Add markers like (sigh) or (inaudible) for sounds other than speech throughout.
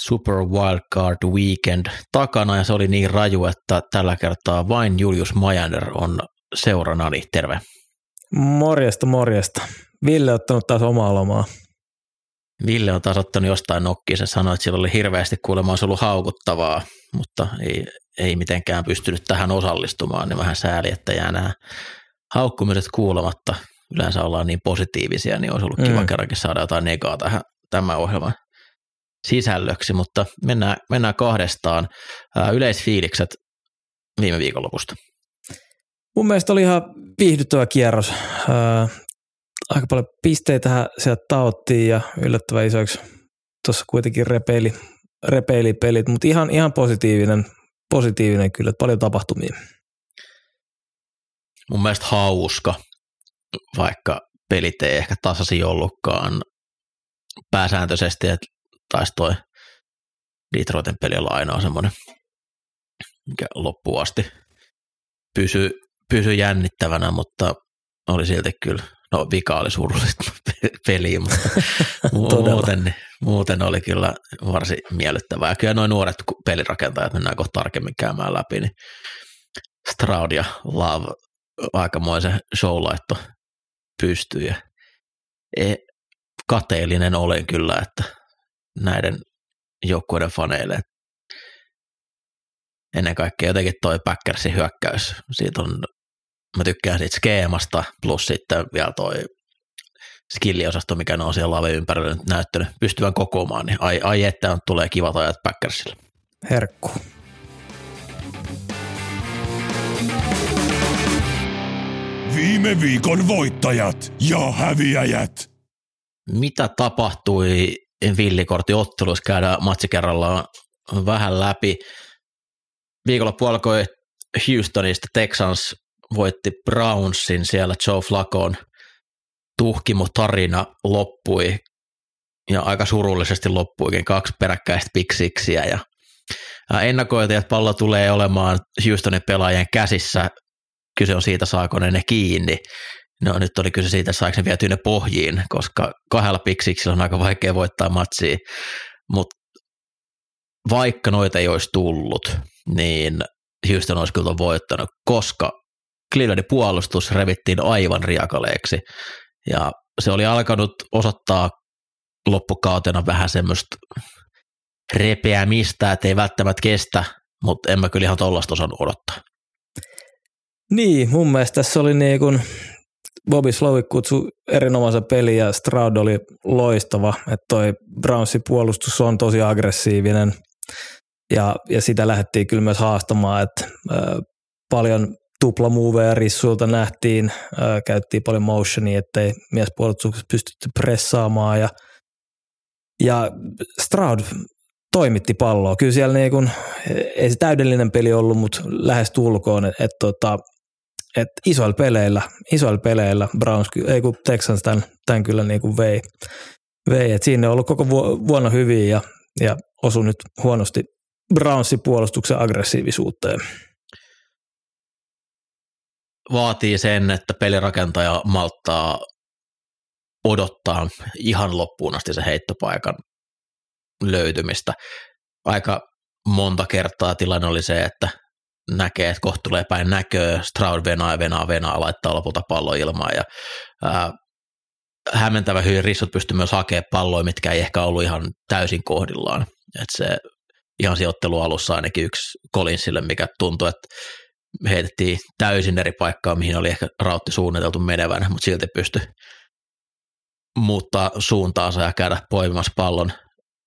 Super Wildcard Weekend takana ja se oli niin raju, että tällä kertaa vain Julius Majander on seuranani. Terve. Morjesta, morjesta. Ville on ottanut taas omaa lomaa. Ville on taas ottanut jostain nokkiin. Se sanoi, että sillä oli hirveästi kuulemma ollut haukuttavaa, mutta ei, ei mitenkään pystynyt tähän osallistumaan, niin vähän sääli, että jää nämä haukkumiset kuulematta. Yleensä ollaan niin positiivisia, niin olisi ollut kiva mm. kerrankin saada jotain negaa tähän tämän ohjelman sisällöksi, mutta mennään, mennään kahdestaan. Yleisfiilikset viime viikonlopusta. Mun mielestä oli ihan viihdyttävä kierros. aika paljon pisteitä sieltä taottiin ja yllättävän isoiksi tuossa kuitenkin repeili, repeili pelit, mutta ihan, ihan positiivinen, positiivinen kyllä, paljon tapahtumia. Mun mielestä hauska, vaikka pelit ei ehkä tasasi ollutkaan pääsääntöisesti, että taisi toi Detroitin peli olla ainoa semmoinen, mikä loppuun asti pysy, pysy jännittävänä, mutta oli silti kyllä, no vika oli surullista (laughs) peliä, mutta (laughs) muuten, muuten oli kyllä varsin miellyttävää. Ja kyllä noin nuoret pelirakentajat mennään kohta tarkemmin käymään läpi, niin Stroud ja Love aikamoisen show laitto pystyy ja e, kateellinen olen kyllä, että näiden joukkueiden faneille. Ennen kaikkea jotenkin toi Packersin hyökkäys, siitä on, mä tykkään siitä skeemasta, plus sitten vielä toi skilliosasto, mikä ne on siellä lave ympärillä nyt näyttänyt pystyvän kokoamaan, niin ai, ai että on, tulee kivat ajat Packersille. Herkku. Viime viikon voittajat ja häviäjät. Mitä tapahtui villikorttiotteluissa käydään matsi kerrallaan vähän läpi. Viikonloppu alkoi Houstonista, Texans voitti Brownsin, siellä Joe Flacon tuhkimo tarina loppui ja aika surullisesti loppuikin kaksi peräkkäistä piksiksiä ja ennakoitiin, että pallo tulee olemaan Houstonin pelaajien käsissä. Kyse on siitä, saako ne ne kiinni. No nyt oli kyse siitä, saiko ne vietyä ne pohjiin, koska kahdella piksiksillä on aika vaikea voittaa matsia, mutta vaikka noita ei olisi tullut, niin Houston olisi kyllä voittanut, koska Clevelandin puolustus revittiin aivan riakaleeksi ja se oli alkanut osoittaa loppukautena vähän semmoista repeämistä, että ei välttämättä kestä, mutta en mä kyllä ihan tollasta osannut odottaa. Niin, mun mielestä tässä oli niin kuin Bobby Slowick kutsui erinomaisen peli ja Stroud oli loistava, että toi Brownsin puolustus on tosi aggressiivinen ja, ja sitä lähdettiin kyllä myös haastamaan, että äh, paljon tuplamuoveja rissuilta nähtiin, äh, käyttiin paljon motionia, ettei miespuolustuksessa pystytty pressaamaan ja, ja Stroud toimitti palloa. Kyllä siellä niin kun, ei se täydellinen peli ollut, mutta lähes tulkoon, että et, tota, et isoilla peleillä, isoilla peleillä Browns, ei kun Texans tämän, tämän kyllä niin kuin vei. vei. Et siinä on ollut koko vuonna hyvin ja, ja osu nyt huonosti Brownsin puolustuksen aggressiivisuuteen. Vaatii sen, että pelirakentaja malttaa odottaa ihan loppuun asti se heittopaikan löytymistä. Aika monta kertaa tilanne oli se, että näkee, että kohta tulee päin näköä, Stroud venaa venaa venaa, laittaa lopulta pallon ilmaan ja ää, hämmentävä hyvin rissut pystyy myös hakemaan palloja, mitkä ei ehkä ollut ihan täysin kohdillaan. Et se ihan sijoittelu alussa ainakin yksi Collinsille, mikä tuntui, että heitettiin täysin eri paikkaa, mihin oli ehkä rautti suunniteltu menevän, mutta silti pystyi muuttaa suuntaansa ja käydä poimimassa pallon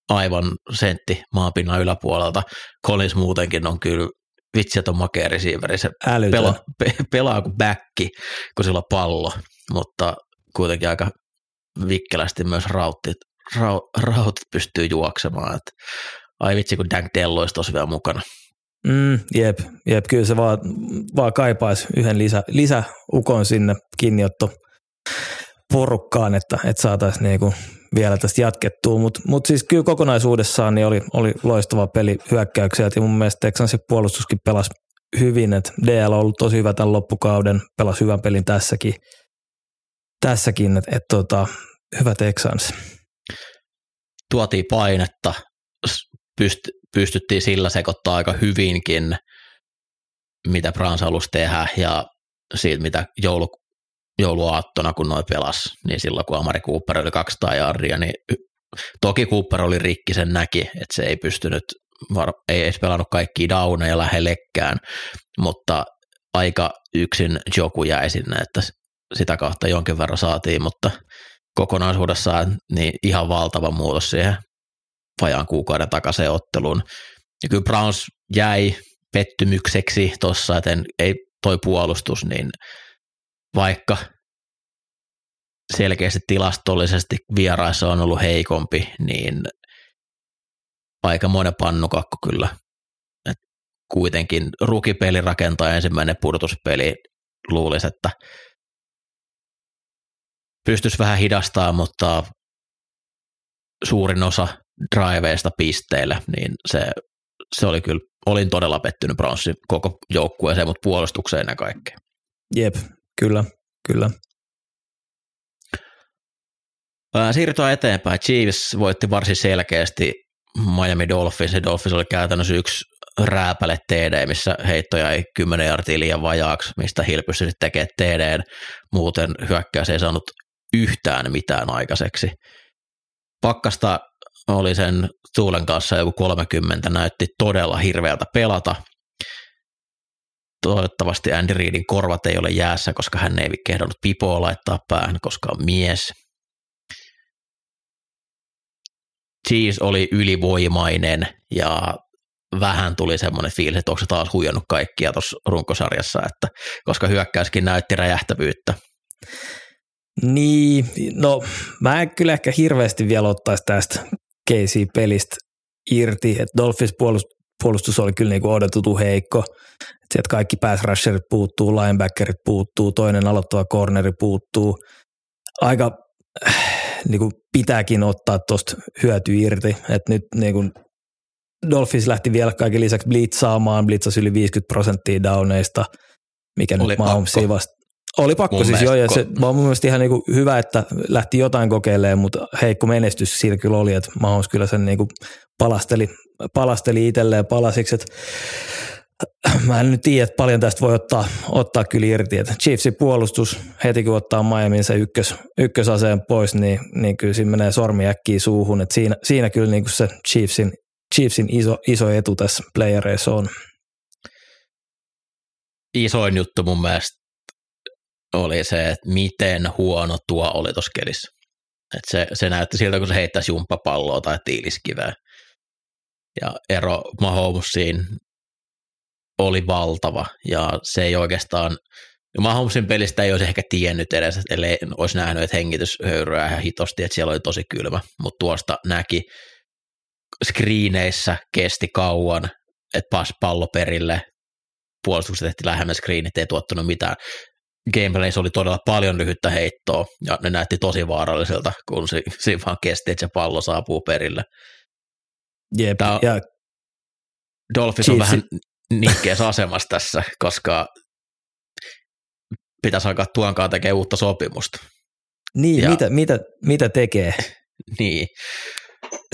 aivan sentti maapinnan yläpuolelta. Collins muutenkin on kyllä vitsi, että on makea receiveri, se pelaa, pe, pelaa kuin backi, kun sillä on pallo, mutta kuitenkin aika vikkelästi myös rauttit, rau, rautit pystyy juoksemaan, että ai vitsi, kun Dank Dello olisi tosi vielä mukana. Mm, jep, jep, kyllä se vaan, vaan kaipaisi yhden lisä, lisäukon sinne kiinniotto porukkaan, että, että saataisiin niinku vielä tästä jatkettua, mutta mut siis kyllä kokonaisuudessaan niin oli, oli loistava peli hyökkäyksiä ja mun mielestä Texansin puolustuskin pelasi hyvin, että DL on ollut tosi hyvä tämän loppukauden, pelasi hyvän pelin tässäkin, tässäkin että et, tota, hyvä Texans. Tuotiin painetta, pyst- pystyttiin sillä sekoittaa aika hyvinkin, mitä Browns halusi tehdä ja siitä, mitä joulu, jouluaattona, kun noin pelas, niin silloin kun Amari Cooper oli 200 jardia, niin toki Cooper oli rikki, sen näki, että se ei pystynyt, ei edes pelannut kaikkia downeja lähellekään, mutta aika yksin joku jäi sinne, että sitä kautta jonkin verran saatiin, mutta kokonaisuudessaan niin ihan valtava muutos siihen vajaan kuukauden takaisin otteluun. Ja kyllä Browns jäi pettymykseksi tuossa, että ei toi puolustus, niin vaikka selkeästi tilastollisesti vieraissa on ollut heikompi, niin aika monen pannukakko kyllä. Et kuitenkin rukipeli rakentaa ensimmäinen pudotuspeli, luulisi, että pystyisi vähän hidastaa, mutta suurin osa driveista pisteille, niin se, se oli kyllä, olin todella pettynyt Brownsin koko joukkueeseen, mutta puolustukseen ennen kaikkea. Jep, kyllä, kyllä. Siirrytään eteenpäin. Chiefs voitti varsin selkeästi Miami Dolphins. Ja Dolphins oli käytännössä yksi rääpäle TD, missä heittoja ei 10 jartia liian vajaaksi, mistä Hill pystyi tekemään TD. Muuten hyökkäys ei saanut yhtään mitään aikaiseksi. Pakkasta oli sen tuulen kanssa joku 30, näytti todella hirveältä pelata. Toivottavasti Andy Reidin korvat ei ole jäässä, koska hän ei kehdannut pipoa laittaa päähän, koska on mies. Cheese oli ylivoimainen ja vähän tuli semmoinen fiilis, että onko se taas huijannut kaikkia tuossa runkosarjassa, että, koska hyökkäyskin näytti räjähtävyyttä. Niin, no mä en kyllä ehkä hirveästi vielä ottaisi tästä Casey-pelistä irti, että Dolphins puolustus oli kyllä niinku odotettu heikko. Sieltä kaikki pass rusherit puuttuu, linebackerit puuttuu, toinen aloittava corneri puuttuu. Aika äh, niinku pitääkin ottaa tuosta hyöty irti. että nyt niinku Dolphins lähti vielä kaiken lisäksi blitzaamaan, blitzasi yli 50 prosenttia downeista, mikä oli nyt Mahomesia vasta oli pakko mun siis joo, ja se on mun mielestä ihan niinku hyvä, että lähti jotain kokeilemaan, mutta heikko menestys siinä kyllä oli, että Mahomes kyllä sen niinku palasteli, palasteli itselleen palasiksi, että mä en nyt tiedä, että paljon tästä voi ottaa, ottaa kyllä irti, että Chiefsin puolustus heti kun ottaa Miamin se ykkös, ykkösaseen pois, niin, niin kyllä siinä menee sormi äkkiä suuhun, että siinä, siinä kyllä niin kuin se Chiefsin, Chiefsin iso, iso etu tässä playereissa on. Isoin juttu mun mielestä oli se, että miten huono tuo oli tuossa kelissä. Et se, se näytti siltä, kun se heittäisi jumppapalloa tai tiiliskiveä. Ja ero Mahomesiin oli valtava, ja se ei oikeastaan, Mahomesin pelistä ei olisi ehkä tiennyt edes, ellei olisi nähnyt, että hengitys höyryää ja hitosti, että siellä oli tosi kylmä, mutta tuosta näki, screeneissä kesti kauan, että pas pallo perille, puolustukset tehtiin lähemmän screenit, ei tuottanut mitään. Gameplayssä oli todella paljon lyhyttä heittoa, ja ne näytti tosi vaaralliselta, kun se, se vaan kesti, että se pallo saapuu perille. Jep, Tämä, ja Dolphins on vähän nikkeessä asemassa tässä, koska pitäisi alkaa tuonkaan tekemään uutta sopimusta. Niin, ja, mitä, mitä, mitä tekee? (laughs) niin.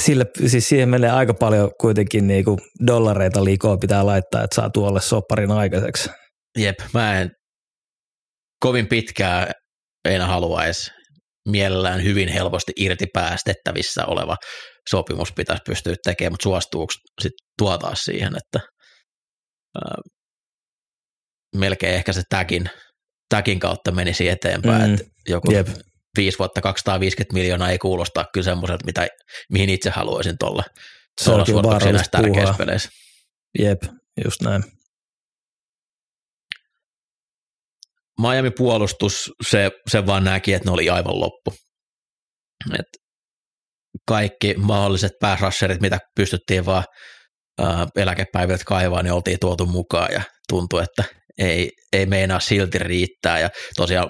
Sille, siis siihen menee aika paljon kuitenkin niinku dollareita liikoa pitää laittaa, että saa tuolle sopparin aikaiseksi. Jep, mä en kovin pitkää en haluaisi mielellään hyvin helposti irti päästettävissä oleva sopimus pitäisi pystyä tekemään, mutta suostuuko sitten tuotaa siihen, että melkein ehkä se tagin, tagin kautta menisi eteenpäin, mm, että joku jep. viisi vuotta 250 miljoonaa ei kuulostaa kyllä semmoiselta, mitä, mihin itse haluaisin tuolla se on kyllä tärkeissä peleissä. Jep, just näin. Miami puolustus, se, se vaan näki, että ne oli aivan loppu. Et kaikki mahdolliset pääsrasserit, mitä pystyttiin vaan eläkepäivät kaivaa, niin oltiin tuotu mukaan ja tuntui, että ei, ei meinaa silti riittää. Ja tosiaan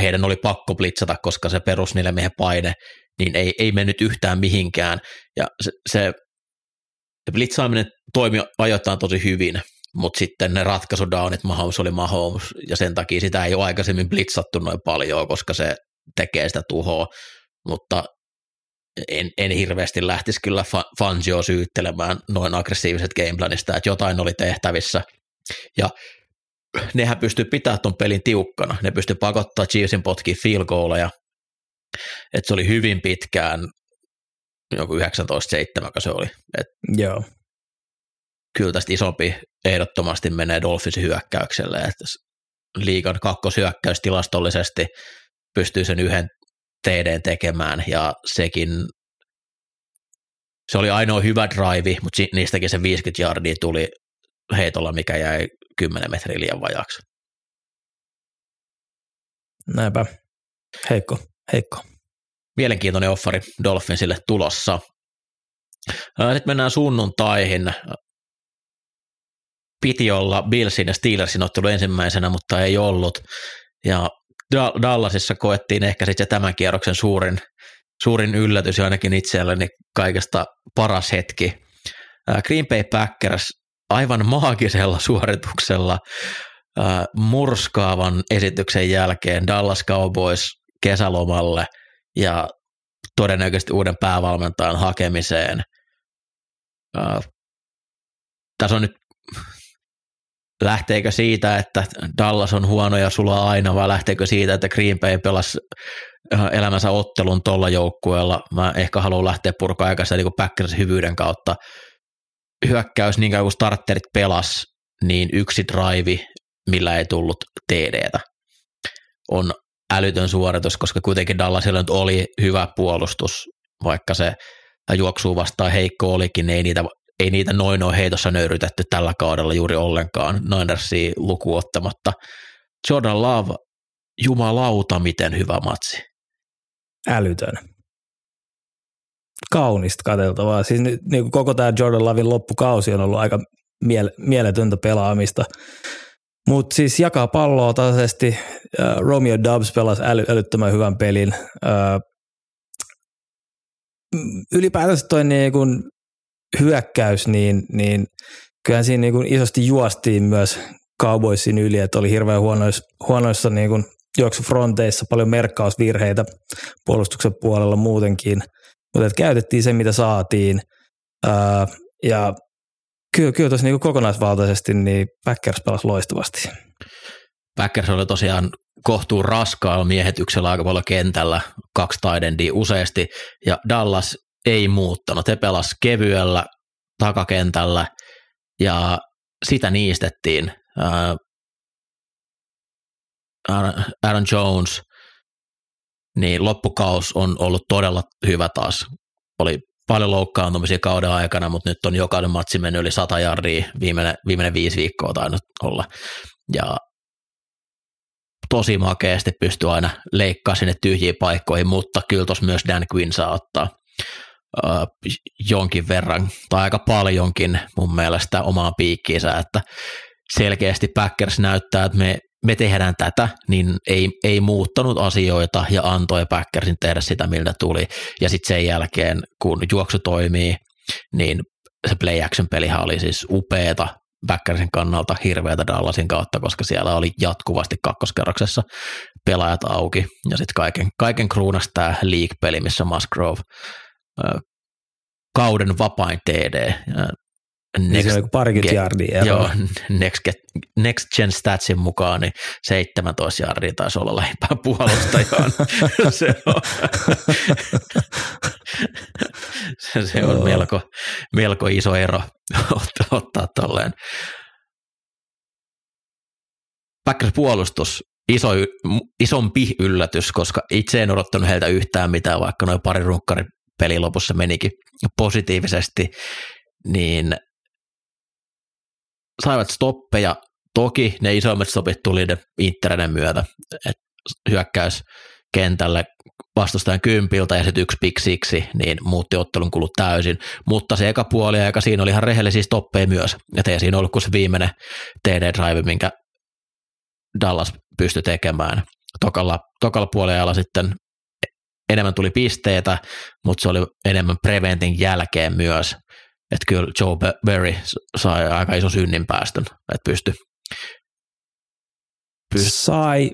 heidän oli pakko blitzata, koska se perus niille miehen paine, niin ei, ei mennyt yhtään mihinkään. Ja se, se, se blitzaaminen toimi ajoittain tosi hyvin, mutta sitten ne ratkaisudownit Mahomes oli Mahomes, ja sen takia sitä ei ole aikaisemmin blitzattu noin paljon, koska se tekee sitä tuhoa, mutta en, en hirveästi lähtisi kyllä Fangio syyttelemään noin aggressiiviset gameplanista, että jotain oli tehtävissä, ja nehän pystyy pitämään tuon pelin tiukkana, ne pystyy pakottaa Chiefsin potkiin field goaleja, että se oli hyvin pitkään joku 19-7, se oli. Et Joo. Kyllä tästä isompi ehdottomasti menee Dolphinsin hyökkäykselle, että liigan kakkoshyökkäys tilastollisesti pystyy sen yhden TD tekemään ja sekin se oli ainoa hyvä drive, mutta niistäkin se 50 jardia tuli heitolla, mikä jäi 10 metriä liian vajaksi. Näinpä. Heikko, heikko. Mielenkiintoinen offari Dolphinsille tulossa. Sitten mennään sunnuntaihin. Piti olla Billsin ja Steelersin ottelu ensimmäisenä, mutta ei ollut. Ja Dallasissa koettiin ehkä sitten tämän kierroksen suurin, suurin yllätys ja ainakin itselleni kaikesta paras hetki. Green Bay Packers aivan maagisella (laughs) suorituksella murskaavan esityksen jälkeen Dallas Cowboys kesälomalle ja todennäköisesti uuden päävalmentajan hakemiseen. Tässä on nyt lähteekö siitä, että Dallas on huono ja sulla aina, vai lähteekö siitä, että Green Bay pelasi elämänsä ottelun tuolla joukkueella. Mä ehkä haluan lähteä purkaa aikaisen niin Packers hyvyyden kautta. Hyökkäys, niin kuin starterit pelas, niin yksi drive, millä ei tullut TDtä, on älytön suoritus, koska kuitenkin Dallasilla nyt oli hyvä puolustus, vaikka se juoksuu vastaan heikko olikin, niin ei niitä ei niitä noin ole heitossa nöyrytetty tällä kaudella juuri ollenkaan, Ninersia lukuottamatta. Jordan Love, jumalauta, miten hyvä matsi. Älytön. Kaunista katseltavaa. Siis nyt, niin koko tämä Jordan Lavin loppukausi on ollut aika miele- mieletöntä pelaamista. Mutta siis jakaa palloa tasaisesti. Romeo Dubs pelasi äly- älyttömän hyvän pelin. Uh, ylipäätänsä toi niin kun hyökkäys, niin, niin kyllähän siinä niin kuin isosti juostiin myös Cowboysin yli, että oli hirveän huonoissa, huonoissa niin kuin juoksufronteissa, paljon merkkausvirheitä puolustuksen puolella muutenkin, mutta käytettiin se, mitä saatiin. Ää, ja kyllä, kyllä tuossa niin kokonaisvaltaisesti niin Packers pelasi loistavasti. Packers oli tosiaan kohtuun raskaalla miehityksellä aika paljon kentällä, kaksi taidendia useasti, ja Dallas ei muuttanut. He pelas kevyellä takakentällä ja sitä niistettiin. Aaron Jones, niin loppukaus on ollut todella hyvä taas. Oli paljon loukkaantumisia kauden aikana, mutta nyt on jokainen matsi mennyt yli 100 jardia, viimeinen, viimeinen viisi viikkoa tainnut olla. Ja tosi makeasti pystyy aina leikkaamaan sinne tyhjiin paikkoihin, mutta kyllä tuossa myös Dan Quinn saa ottaa jonkin verran tai aika paljonkin mun mielestä omaan piikkiinsä, että selkeästi Packers näyttää, että me, me tehdään tätä, niin ei, ei muuttanut asioita ja antoi Packersin tehdä sitä, miltä tuli. Ja sitten sen jälkeen, kun juoksu toimii, niin se play action pelihän oli siis upeeta Packersin kannalta hirveätä Dallasin kautta, koska siellä oli jatkuvasti kakkoskerroksessa pelaajat auki. Ja sitten kaiken, kaiken kruunas tämä League-peli, missä Musgrove kauden vapain TD. Next, niin se on parikymmentä jardia. Joo, (laughs) next, get, next Gen Statsin mukaan niin 17 jardia taisi olla lähimpään puolustajaan. (laughs) se on, se, se on melko, melko iso ero ottaa, ottaa tolleen. Packers puolustus, iso, isompi yllätys, koska itse en odottanut heiltä yhtään mitään, vaikka noin pari runkkari peli lopussa menikin positiivisesti, niin saivat stoppeja. Toki ne isoimmat stopit tuli ne Internen myötä, että hyökkäys, kentälle vastustajan kympiltä ja sitten yksi piksiksi, niin muutti ottelun kulut täysin. Mutta se eka puoli aika siinä oli ihan rehellisiä stoppeja myös. Ja ei siinä ollut kuin se viimeinen TD-drive, minkä Dallas pystyi tekemään. Tokalla, tokalla puolella sitten enemmän tuli pisteitä, mutta se oli enemmän preventin jälkeen myös. Että kyllä Joe Berry sai aika iso synnin päästön, että pystyi. Pysty. Sai,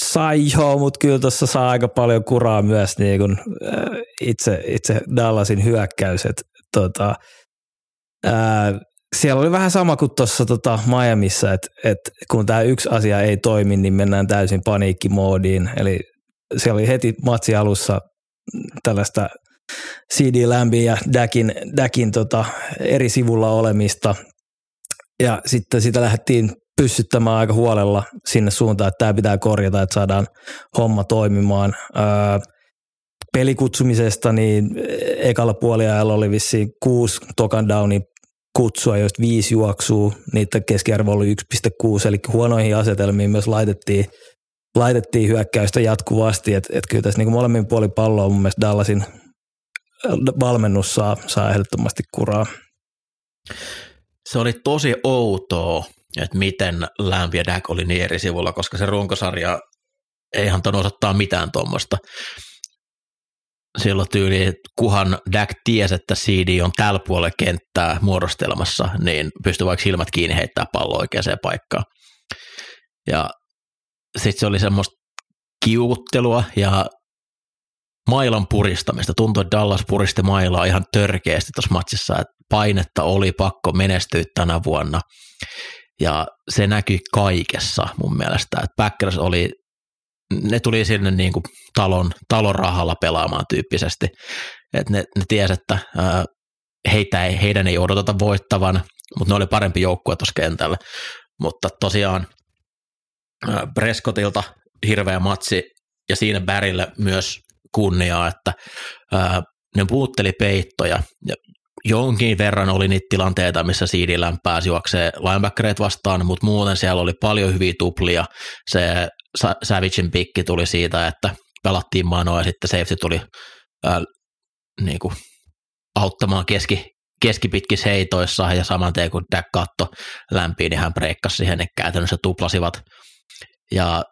sai joo, mutta kyllä tuossa saa aika paljon kuraa myös niin kun, äh, itse, itse Dallasin hyökkäys. Et, tota, äh, siellä oli vähän sama kuin tuossa tota Miamiissa, että et kun tämä yksi asia ei toimi, niin mennään täysin paniikkimoodiin. Eli siellä oli heti matsi alussa tällaista CD Lambin ja Dakin, Dakin tota eri sivulla olemista. Ja sitten sitä lähdettiin pyssyttämään aika huolella sinne suuntaan, että tämä pitää korjata, että saadaan homma toimimaan. Öö, pelikutsumisesta, niin ekalla puoliajalla oli vissiin kuusi tokan downin kutsua, joista viisi juoksuu, niitä keskiarvo oli 1,6, eli huonoihin asetelmiin myös laitettiin, laitettiin hyökkäystä jatkuvasti, että et kyllä tässä niin molemmin puoli palloa mun mielestä Dallasin valmennus saa, saa ehdottomasti kuraa. Se oli tosi outoa, että miten Lamp ja Dak oli niin eri sivulla, koska se runkosarja ei antanut osoittaa mitään tuommoista. Silloin tyyli, kuhan Dak tiesi, että CD on tällä puolella kenttää muodostelmassa, niin pystyy vaikka silmät kiinni heittää pallo oikeaan paikkaan. Ja sitten se oli semmoista kiukuttelua ja mailan puristamista. Tuntui, että Dallas puristi mailaa ihan törkeästi tuossa matsissa, että painetta oli pakko menestyä tänä vuonna. Ja se näkyi kaikessa mun mielestä, että Packers oli, ne tuli sinne niin kuin talon, talon rahalla pelaamaan tyyppisesti. Että ne, ne tiesi, että heitä ei, heidän ei odoteta voittavan, mutta ne oli parempi joukkue tuossa kentällä. Mutta tosiaan Prescottilta hirveä matsi ja siinä Bärille myös kunniaa, että ne puutteli peittoja ja jonkin verran oli niitä tilanteita, missä Siidillään pääsi juoksee linebackereet vastaan, mutta muuten siellä oli paljon hyviä tuplia. Se Savagein pikki tuli siitä, että pelattiin manoa ja sitten safety tuli ää, niin kuin auttamaan keski, keskipitkissä heitoissa ja saman tien kun Dak katto lämpiin, niin hän breikkasi siihen, ne käytännössä tuplasivat. Ja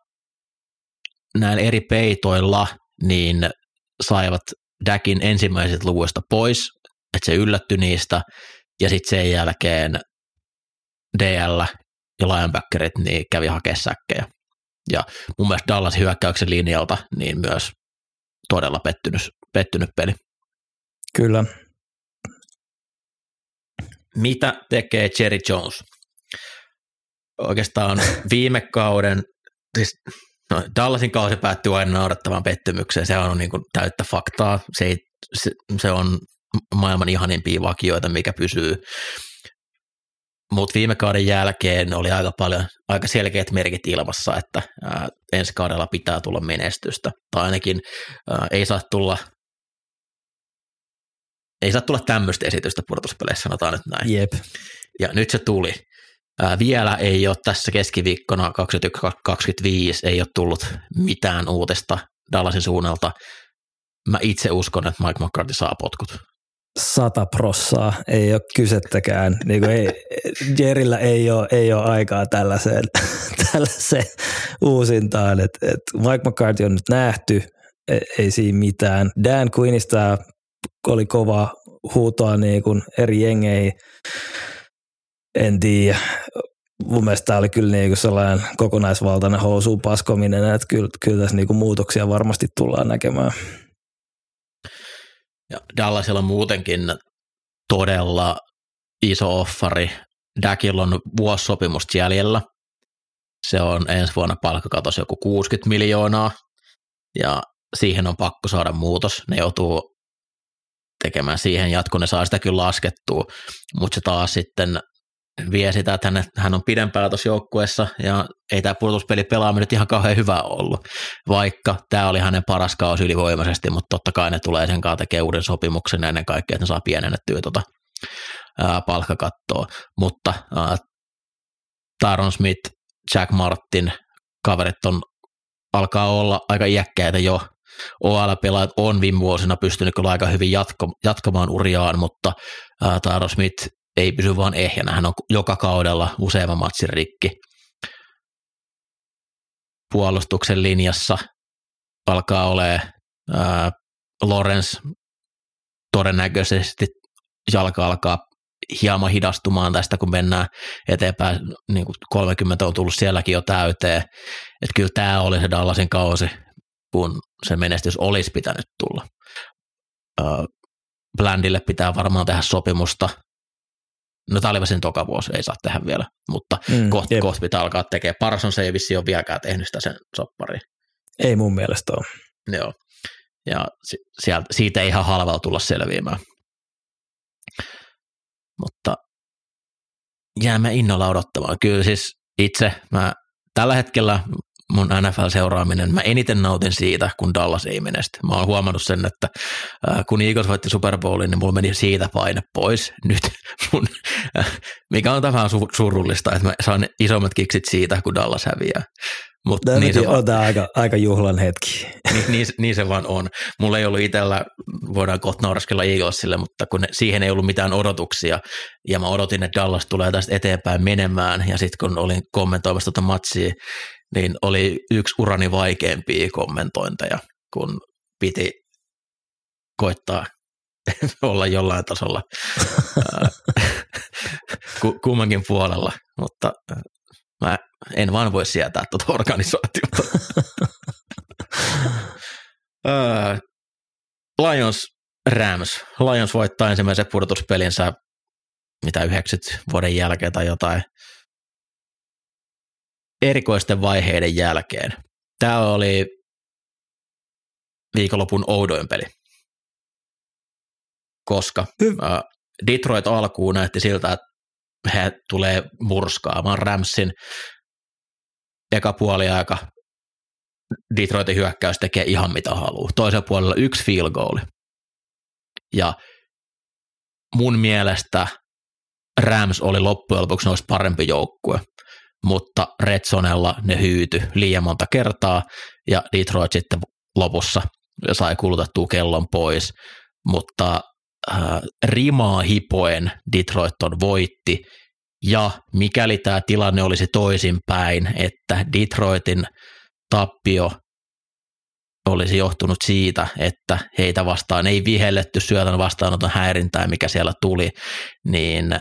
näillä eri peitoilla niin saivat Dakin ensimmäiset luvuista pois, että se yllättyi niistä, ja sitten sen jälkeen DL ja linebackerit niin kävi hakemaan säkkejä. Ja mun mielestä Dallas hyökkäyksen linjalta niin myös todella pettynyt, pettynyt peli. Kyllä. Mitä tekee Jerry Jones? Oikeastaan viime kauden, siis no Dallasin kausi päättyy aina naurettavaan pettymykseen, se on niin kuin täyttä faktaa, se, ei, se, se on maailman ihanimpia vakioita, mikä pysyy. Mutta viime kauden jälkeen oli aika paljon, aika selkeät merkit ilmassa, että ää, ensi kaudella pitää tulla menestystä. Tai ainakin ää, ei saa tulla ei saa tulla tämmöistä esitystä pudotuspeleissä, sanotaan nyt näin. Jep. Ja nyt se tuli. Ää, vielä ei ole tässä keskiviikkona 2025 ei ole tullut mitään uutista Dallasin suunnalta. Mä itse uskon, että Mike McCarthy saa potkut sata prossaa, ei ole kysettäkään. Niin ei, Jerillä ei ole, ei ole aikaa tällaiseen, (laughs) tällaiseen uusintaan. Et, et Mike McCarthy on nyt nähty, ei, ei siinä mitään. Dan Quinnista oli kova huutoa niin kuin eri jengeihin. En tiedä. Mun mielestä tämä oli kyllä niin kuin sellainen kokonaisvaltainen housuun paskominen, että kyllä, kyllä tässä niin kuin muutoksia varmasti tullaan näkemään. Ja Dallasilla muutenkin todella iso offari. Dakilla on vuosisopimusta jäljellä. Se on ensi vuonna palkkakatos joku 60 miljoonaa ja siihen on pakko saada muutos. Ne joutuu tekemään siihen jatkon, ne saa sitä kyllä laskettua, mutta se taas sitten vie sitä, että hän, on pidempään tuossa joukkueessa ja ei tämä pudotuspeli pelaaminen nyt ihan kauhean hyvä ollut, vaikka tämä oli hänen paras kausi ylivoimaisesti, mutta totta kai ne tulee sen kanssa tekemään uuden sopimuksen ennen kaikkea, että ne saa pienennettyä tuota, palkkakattoa, mutta ää, Taron Smith, Jack Martin, kaverit on alkaa olla aika iäkkäitä jo. OL-pelaajat on viime vuosina pystynyt kyllä aika hyvin jatko, jatkamaan uriaan, mutta ää, Taaro Smith ei pysy vaan ehjänä. Hän on joka kaudella useamman matsin rikki. Puolustuksen linjassa alkaa olemaan Lorenz todennäköisesti jalka alkaa hieman hidastumaan tästä, kun mennään eteenpäin. Niin kuin 30 on tullut sielläkin jo täyteen. Että kyllä tämä oli se Dallasin kausi, kun se menestys olisi pitänyt tulla. Blandille pitää varmaan tehdä sopimusta. No tämä oli sen toka vuosi, ei saa tehdä vielä, mutta mm, kohta koht pitää alkaa tekemään. Parson se ei vissi ole vieläkään tehnyt sitä sen soppariin. Ei mun mielestä ole. Joo, ja sieltä, siitä ei ihan halvalla tulla selviämään. Mutta jäämme innolla odottamaan. Kyllä siis itse mä tällä hetkellä mun NFL-seuraaminen, mä eniten nautin siitä, kun Dallas ei menesty. Mä oon huomannut sen, että kun Eagles voitti Super Bowlin, niin mulla meni siitä paine pois. (laughs) Nyt mun, mikä on vähän surullista, että mä saan isommat kiksit siitä, kun Dallas häviää. Mutta niin se on aika, aika juhlan hetki. Niin, niin, niin, se vaan on. Mulla ei ollut itsellä, voidaan kohta nauraskella Eaglesille, mutta kun ne, siihen ei ollut mitään odotuksia, ja mä odotin, että Dallas tulee tästä eteenpäin menemään, ja sitten kun olin kommentoimassa tuota matsia, niin oli yksi urani vaikeimpia kommentointeja, kun piti koittaa (laughs) olla jollain tasolla (laughs) kummankin puolella, mutta Mä en vaan voi sietää tuota organisaatiota. (laughs) Lions Rams. Lions voittaa ensimmäisen pudotuspelinsä mitä 90 vuoden jälkeen tai jotain erikoisten vaiheiden jälkeen. Tämä oli viikonlopun oudoin peli, koska Hy- Detroit alkuun näytti siltä, että he tulee murskaamaan Ramsin eka puoli aika Detroitin hyökkäys tekee ihan mitä haluaa. Toisella puolella yksi field goal. Ja mun mielestä Rams oli loppujen lopuksi parempi joukkue, mutta Redsonella ne hyyty liian monta kertaa ja Detroit sitten lopussa sai kulutettua kellon pois, mutta äh, rimaa hipoen Detroit on voitti ja mikäli tämä tilanne olisi toisinpäin, että Detroitin tappio olisi johtunut siitä, että heitä vastaan ei vihelletty syötön vastaanoton häirintää, mikä siellä tuli, niin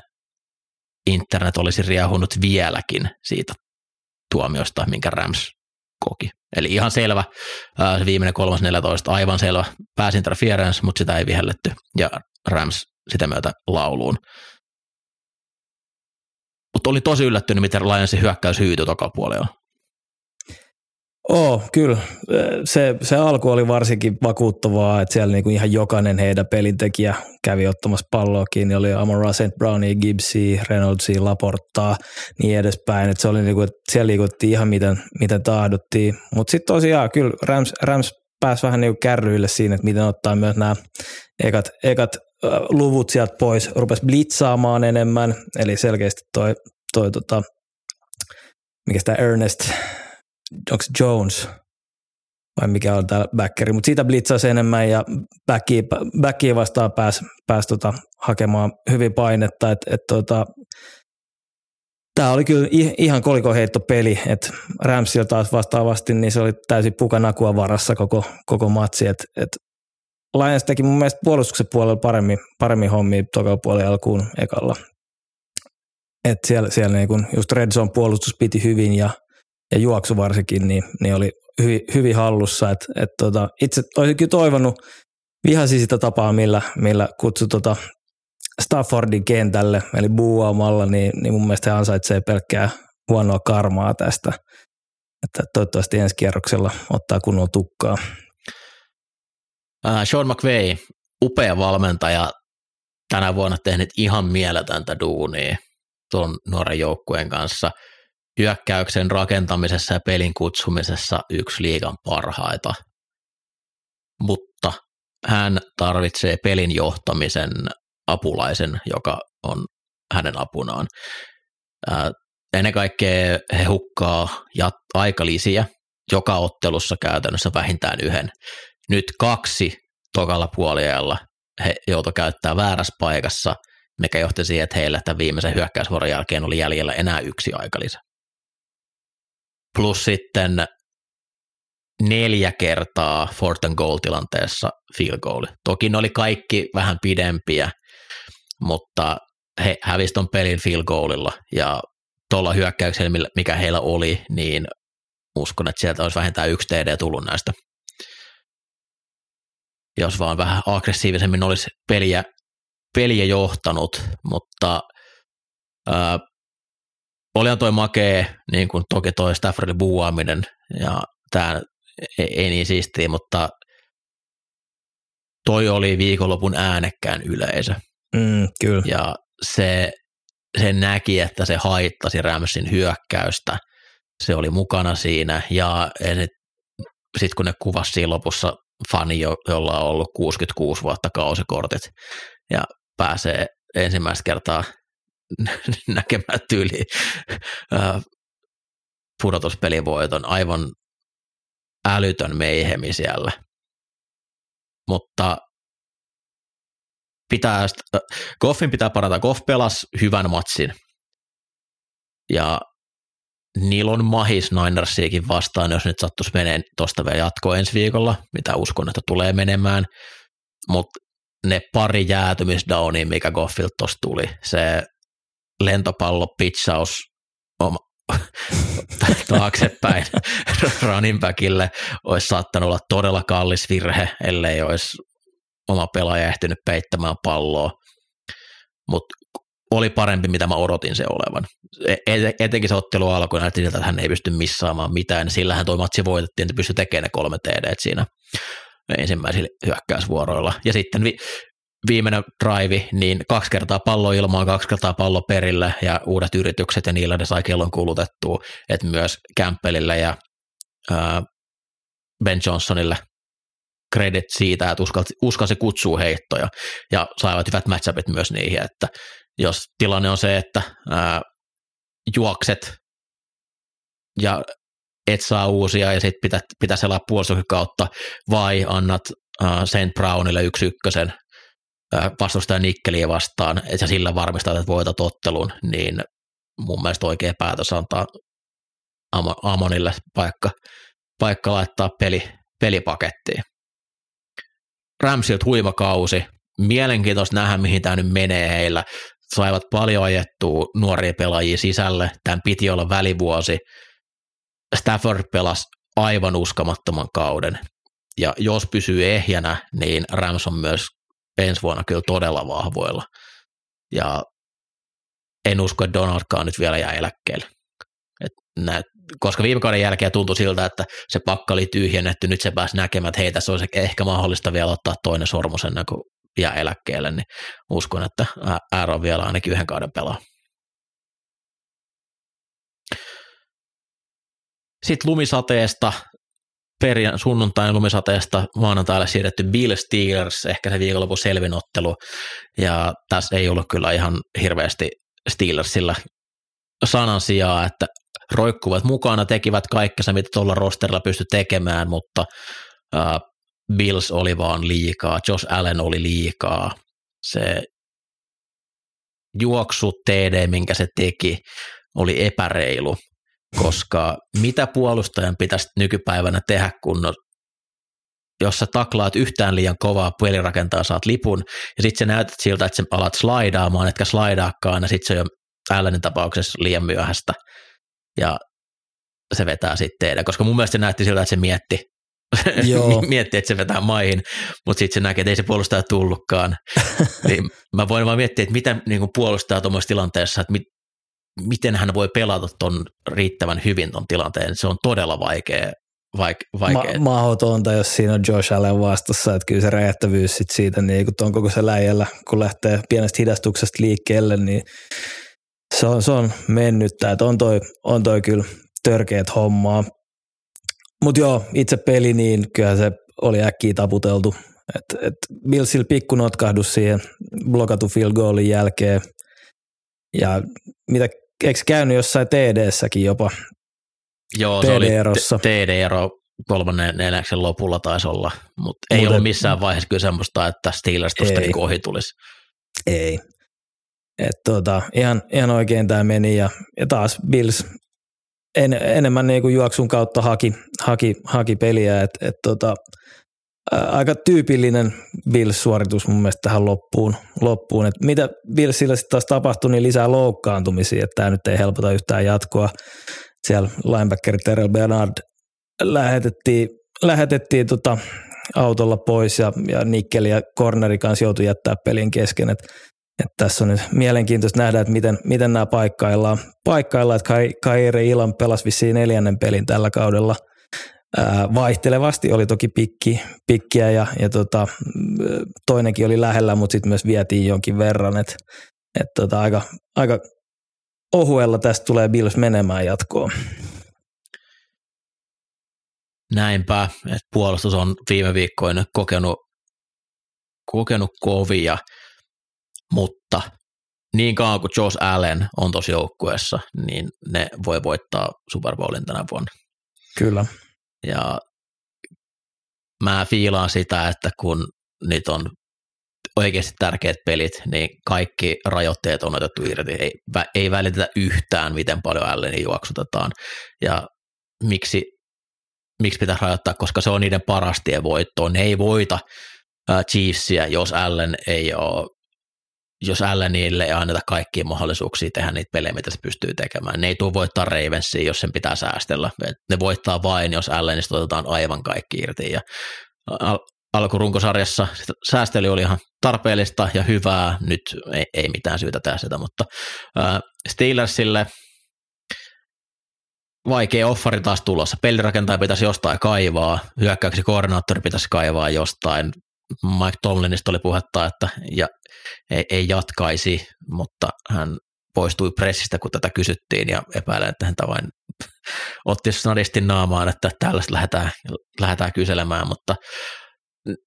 internet olisi riehunut vieläkin siitä tuomiosta, minkä Rams koki. Eli ihan selvä, se viimeinen 3.14, aivan selvä pääsinterference, mutta sitä ei vihelletty, ja Rams sitä myötä lauluun. Mutta oli tosi yllättynyt, miten Lionsin hyökkäys hyytyi takapuolella. Oh, kyllä. Se, se alku oli varsinkin vakuuttavaa, että siellä niinku ihan jokainen heidän pelintekijä kävi ottamassa palloa kiinni. Oli Amon St. Brownia, Gibbsia, Reynoldsia, Laportaa, niin edespäin. Et se oli niinku, että siellä liikuttiin ihan miten, miten tahdottiin. Mutta sitten tosiaan kyllä Rams, Rams pääsi vähän niinku kärryille siinä, että miten ottaa myös nämä ekat, ekat luvut sieltä pois, rupesi blitzaamaan enemmän, eli selkeästi toi, toi tota, mikä tämä Ernest, onko Jones vai mikä on tämä backeri, mutta siitä blitzasi enemmän ja backia, vastaan pääsi pääs tota, hakemaan hyvin painetta, että et, tota, Tämä oli kyllä ihan peli, että Ramsilla taas vastaavasti, niin se oli täysin pukanakua varassa koko, koko matsi, että et Lions teki mun mielestä puolustuksen puolella paremmin, paremmin hommia tokalla puolella alkuun ekalla. Et siellä, siellä niin kun just Red Zone puolustus piti hyvin ja, ja juoksu varsinkin, niin, niin oli hyvin, hyvin hallussa. Et, et tota, itse olisin kyllä toivonut, vihasi sitä tapaa, millä, millä kutsui tota Staffordin kentälle, eli buuaamalla, niin, niin mun mielestä he ansaitsee pelkkää huonoa karmaa tästä. Että toivottavasti ensi kierroksella ottaa kunnolla tukkaa. Uh, Sean McVay, upea valmentaja, tänä vuonna tehnyt ihan mieletöntä duunia tuon nuoren joukkueen kanssa. Hyökkäyksen rakentamisessa ja pelin kutsumisessa yksi liigan parhaita. Mutta hän tarvitsee pelin johtamisen apulaisen, joka on hänen apunaan. Ää, ennen kaikkea he hukkaa jat- aikalisiä joka ottelussa käytännössä vähintään yhden. Nyt kaksi tokalla puoliajalla he joutui käyttää väärässä paikassa, mikä johti siihen, että heillä tämän viimeisen hyökkäysvuoron jälkeen oli jäljellä enää yksi aikalisä. Plus sitten neljä kertaa Forten goal-tilanteessa field goal. Toki ne oli kaikki vähän pidempiä, mutta he hävisivät ton pelin field goalilla ja tuolla hyökkäyksellä, mikä heillä oli, niin uskon, että sieltä olisi vähintään yksi TD tullut näistä. Jos vaan vähän aggressiivisemmin olisi peliä, peliä johtanut, mutta ää, olihan toi makee, niin kuin toki toi Staffordin buuaaminen ja tämä ei, ei niin siistiä, mutta toi oli viikonlopun äänekkään yleisö. Mm, kyllä. Ja se, se näki, että se haittasi Ramsin hyökkäystä. Se oli mukana siinä ja sitten kun ne kuvasi siinä lopussa fani, jolla on ollut 66 vuotta kausikortit ja pääsee ensimmäistä kertaa (laughs) näkemään tyyli pudotuspelivoiton, aivan älytön meihemi siellä. Mutta pitää, Goffin pitää parantaa. Goff pelasi hyvän matsin. Ja niillä on mahis Ninersiakin vastaan, jos nyt sattuisi menee tuosta vielä jatkoa ensi viikolla, mitä uskon, että tulee menemään. Mutta ne pari jäätymisdownia, mikä Goffilta tuossa tuli, se lentopallo pitchaus (laughs) taaksepäin (laughs) running backille olisi saattanut olla todella kallis virhe, ellei olisi oma pelaaja ehtinyt peittämään palloa. Mutta oli parempi, mitä mä odotin se olevan. E-, e-, etenkin se ottelu alkoi näytti siltä, että hän ei pysty missaamaan mitään. Sillähän tuo matsi voitettiin, että pystyi tekemään ne kolme TD siinä ensimmäisillä hyökkäysvuoroilla. Ja sitten vi- viimeinen drive, niin kaksi kertaa pallo ilmaan, kaksi kertaa pallo perille ja uudet yritykset ja niillä ne sai kellon kulutettua, että myös Campbellille ja Ben Johnsonille credit siitä, että uskalsi, uskalsi kutsua heittoja ja saivat hyvät matchupit myös niihin, että jos tilanne on se, että ää, juokset ja et saa uusia ja sitten pitää, pitää selaa puolustuksen kautta vai annat St. Brownille yksi ykkösen vastustaja Nikkeliä vastaan, ja sillä varmistaa, että voitat ottelun, niin mun mielestä oikea päätös antaa Amonille paikka, paikka laittaa peli, pelipakettiin. Ramsilta huima kausi. Mielenkiintoista nähdä, mihin tämä nyt menee heillä. Saivat paljon ajettua nuoria pelaajia sisälle. Tämän piti olla välivuosi. Stafford pelasi aivan uskomattoman kauden. Ja jos pysyy ehjänä, niin Rams on myös ensi vuonna kyllä todella vahvoilla. Ja en usko, että Donaldkaan nyt vielä jää eläkkeelle. Et näet, koska viime kauden jälkeen tuntui siltä, että se pakka oli tyhjennetty, nyt se pääsi näkemään, että hei, tässä olisi ehkä mahdollista vielä ottaa toinen sormus ennen kuin jää eläkkeelle, niin uskon, että Aaron vielä ainakin yhden kauden pelaa. Sitten lumisateesta perjan, sunnuntain lumisateesta maanantaille siirretty Bill Steelers, ehkä se viikonlopun selvinottelu, ja tässä ei ollut kyllä ihan hirveästi Steelersillä sanan sijaa, että roikkuvat mukana, tekivät kaikkensa, mitä tuolla rosterilla pystyi tekemään, mutta uh, Bills oli vaan liikaa, Josh Allen oli liikaa, se juoksu TD, minkä se teki, oli epäreilu koska mitä puolustajan pitäisi nykypäivänä tehdä, kun jos sä taklaat yhtään liian kovaa pelirakentaa, saat lipun, ja sitten sä näytät siltä, että sä alat slaidaamaan, etkä slaidaakaan, ja sitten se on jo Allenin tapauksessa liian myöhäistä, ja se vetää sitten teidän, koska mun mielestä se näytti siltä, että se mietti, (laughs) Joo. (laughs) mietti, että se vetää maihin, mutta sitten se näkee, että ei se puolustaja tullutkaan. (laughs) niin mä voin vaan miettiä, että mitä niin puolustaa tuommoisessa tilanteessa, että mit, miten hän voi pelata ton riittävän hyvin ton tilanteen. Se on todella vaikea. Vaike- vaikea. Ma- mahdotonta, jos siinä on Josh Allen vastassa, että kyllä se räjähtävyys sit siitä, niin kun tuon koko se läijällä, kun lähtee pienestä hidastuksesta liikkeelle, niin se on, se on mennyttä, että on toi, on toi kyllä törkeät hommaa. Mutta joo, itse peli, niin kyllä se oli äkkiä taputeltu. Et, et Billsillä pikku notkahdus siihen blokatu field goalin jälkeen. Ja mitä eikö käynyt jossain TD-säkin jopa Joo, se oli TD-erossa. TD-ero kolmannen neljäksen lopulla taisi olla, mutta ei Mut ollut missään vaiheessa kyllä semmoista, että Steelers tuosta Ei. niin ohi tulisi. Ei. Et tota, ihan, ihan oikein tämä meni ja, ja taas Bills en, enemmän niinku juoksun kautta haki, haki, haki peliä. Et, et tota, aika tyypillinen Bills-suoritus mun mielestä tähän loppuun. loppuun. Et mitä Billsillä sitten taas tapahtui, niin lisää loukkaantumisia, että tämä nyt ei helpota yhtään jatkoa. Siellä linebacker Terrell Bernard lähetettiin, lähetettiin tota autolla pois ja, ja Nikkeli ja Corneri kanssa joutui jättää pelin kesken. Et, et tässä on nyt mielenkiintoista nähdä, että miten, miten nämä paikkaillaan. Paikkaillaan, että Kai, Kairi Ilan pelasi vissiin neljännen pelin tällä kaudella. Ää, vaihtelevasti oli toki pikki, pikkiä ja, ja tota, toinenkin oli lähellä, mutta sitten myös vietiin jonkin verran. Et, et tota, aika, aika ohuella tästä tulee Bills menemään jatkoon. Näinpä, että puolustus on viime viikkoina kokenut, kokenut kovia, mutta niin kauan kuin Josh Allen on tuossa joukkueessa, niin ne voi voittaa Super Bowlin tänä vuonna. Kyllä. Ja mä fiilaan sitä, että kun nyt on oikeasti tärkeät pelit, niin kaikki rajoitteet on otettu irti. Ei, vä- ei välitetä yhtään, miten paljon Allenin juoksutetaan. Ja miksi, miksi pitäisi rajoittaa, koska se on niiden paras tie voittoon. Ne ei voita ää, Chiefsia, jos Allen ei ole jos Allenille ei anneta kaikkia mahdollisuuksia tehdä niitä pelejä, mitä se pystyy tekemään. Ne ei tule voittaa Ravensia, jos sen pitää säästellä. Ne voittaa vain, jos Allenista otetaan aivan kaikki irti. Ja al- alkurunkosarjassa säästely oli ihan tarpeellista ja hyvää. Nyt ei, ei mitään syytä tehdä sitä, mutta äh, Steelersille vaikea offari taas tulossa. Pelirakentaja pitäisi jostain kaivaa, hyökkäyksi koordinaattori pitäisi kaivaa jostain. Mike Tomlinista oli puhetta, että ja, ei, ei jatkaisi, mutta hän poistui pressistä, kun tätä kysyttiin ja epäilen, että häntä vain (laughs) otti snadisti naamaan, että tällaista lähdetään, lähdetään kyselemään, mutta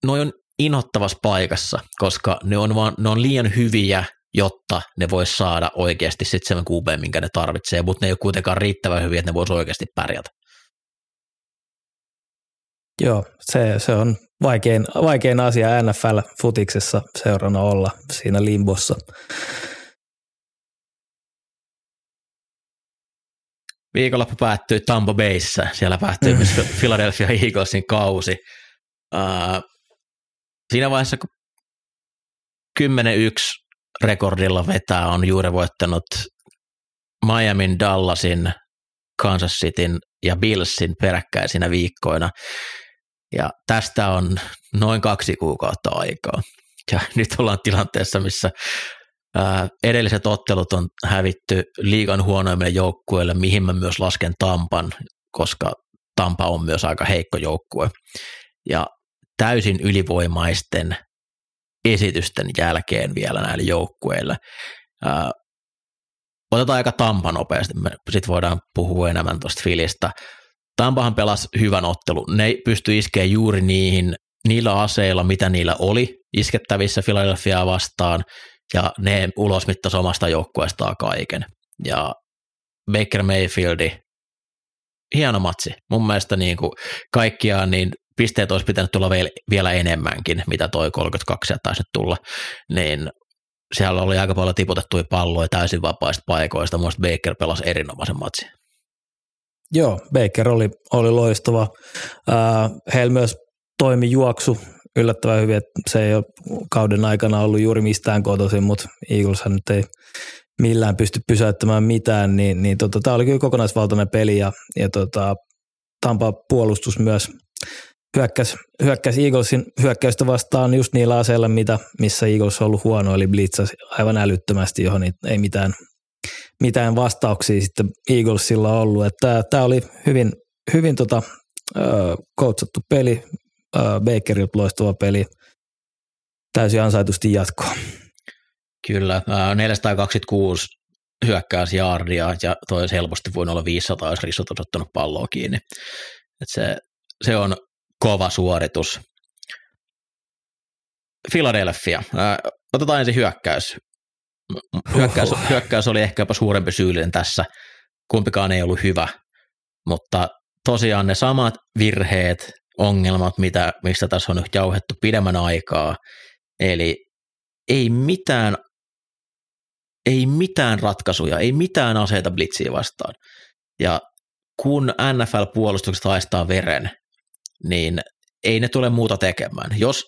noin on inhottavassa paikassa, koska ne on, vaan, ne on liian hyviä, jotta ne vois saada oikeasti sitten sen QB, minkä ne tarvitsee, mutta ne ei ole kuitenkaan riittävän hyviä, että ne vois oikeasti pärjätä. Joo, se, se on vaikein, vaikein asia NFL-futiksessa seurana olla siinä limbossa. Viikonloppu päättyi Tampa Bayssä, siellä päättyi Mm. myös Philadelphia Eaglesin kausi. Uh, siinä vaiheessa, kun 10-1 rekordilla vetää, on juuri voittanut Miamin, Dallasin, Kansas Cityn ja Billsin peräkkäisinä viikkoina. Ja tästä on noin kaksi kuukautta aikaa. Ja (laughs) nyt ollaan tilanteessa, missä edelliset ottelut on hävitty liigan huonoimmille joukkueille, mihin mä myös lasken Tampan, koska Tampa on myös aika heikko joukkue. Ja täysin ylivoimaisten esitysten jälkeen vielä näille joukkueille. Otetaan aika Tampa nopeasti, sitten voidaan puhua enemmän tuosta Filistä. Tampahan pelasi hyvän ottelun. Ne pystyi iskeä juuri niihin, niillä aseilla, mitä niillä oli iskettävissä Philadelphiaa vastaan, ja ne ulosmittasi omasta joukkueestaan kaiken. Ja Baker Mayfieldi, hieno matsi. Mun mielestä niin kuin kaikkiaan niin pisteet olisi pitänyt tulla vielä, enemmänkin, mitä toi 32 taisi tulla, niin siellä oli aika paljon tiputettuja palloja täysin vapaista paikoista. Mun Baker pelasi erinomaisen matsin. Joo, Baker oli, oli loistava. Heillä myös toimi juoksu yllättävän hyvin, että se ei ole kauden aikana ollut juuri mistään kotoisin, mutta Eagleshan nyt ei millään pysty pysäyttämään mitään, niin, niin tota, tämä oli kyllä kokonaisvaltainen peli ja, ja tota, Tampa puolustus myös hyökkäsi, hyökkäsi Eaglesin hyökkäystä vastaan just niillä aseilla, mitä, missä Eagles on ollut huono, eli blitzasi aivan älyttömästi, johon ei mitään, mitään vastauksia sitten Eaglesilla ollut. Tämä oli hyvin, hyvin tota, coachattu peli, Bakerilta loistava peli, täysin ansaitusti jatkoa. Kyllä, 426 hyökkäysjaardia ja toi helposti voinut olla 500, jos Rissot olisi ottanut palloa kiinni. Et se, se on kova suoritus. Philadelphia. Otetaan ensin hyökkäys. Hyökkäys, hyökkäys oli ehkä jopa suurempi syyllinen tässä. Kumpikaan ei ollut hyvä. Mutta tosiaan ne samat virheet, ongelmat, mitä, mistä tässä on nyt jauhettu pidemmän aikaa, eli ei mitään, ei mitään ratkaisuja, ei mitään aseita blitsiä vastaan. Ja kun NFL-puolustukset haistaa veren, niin ei ne tule muuta tekemään. Jos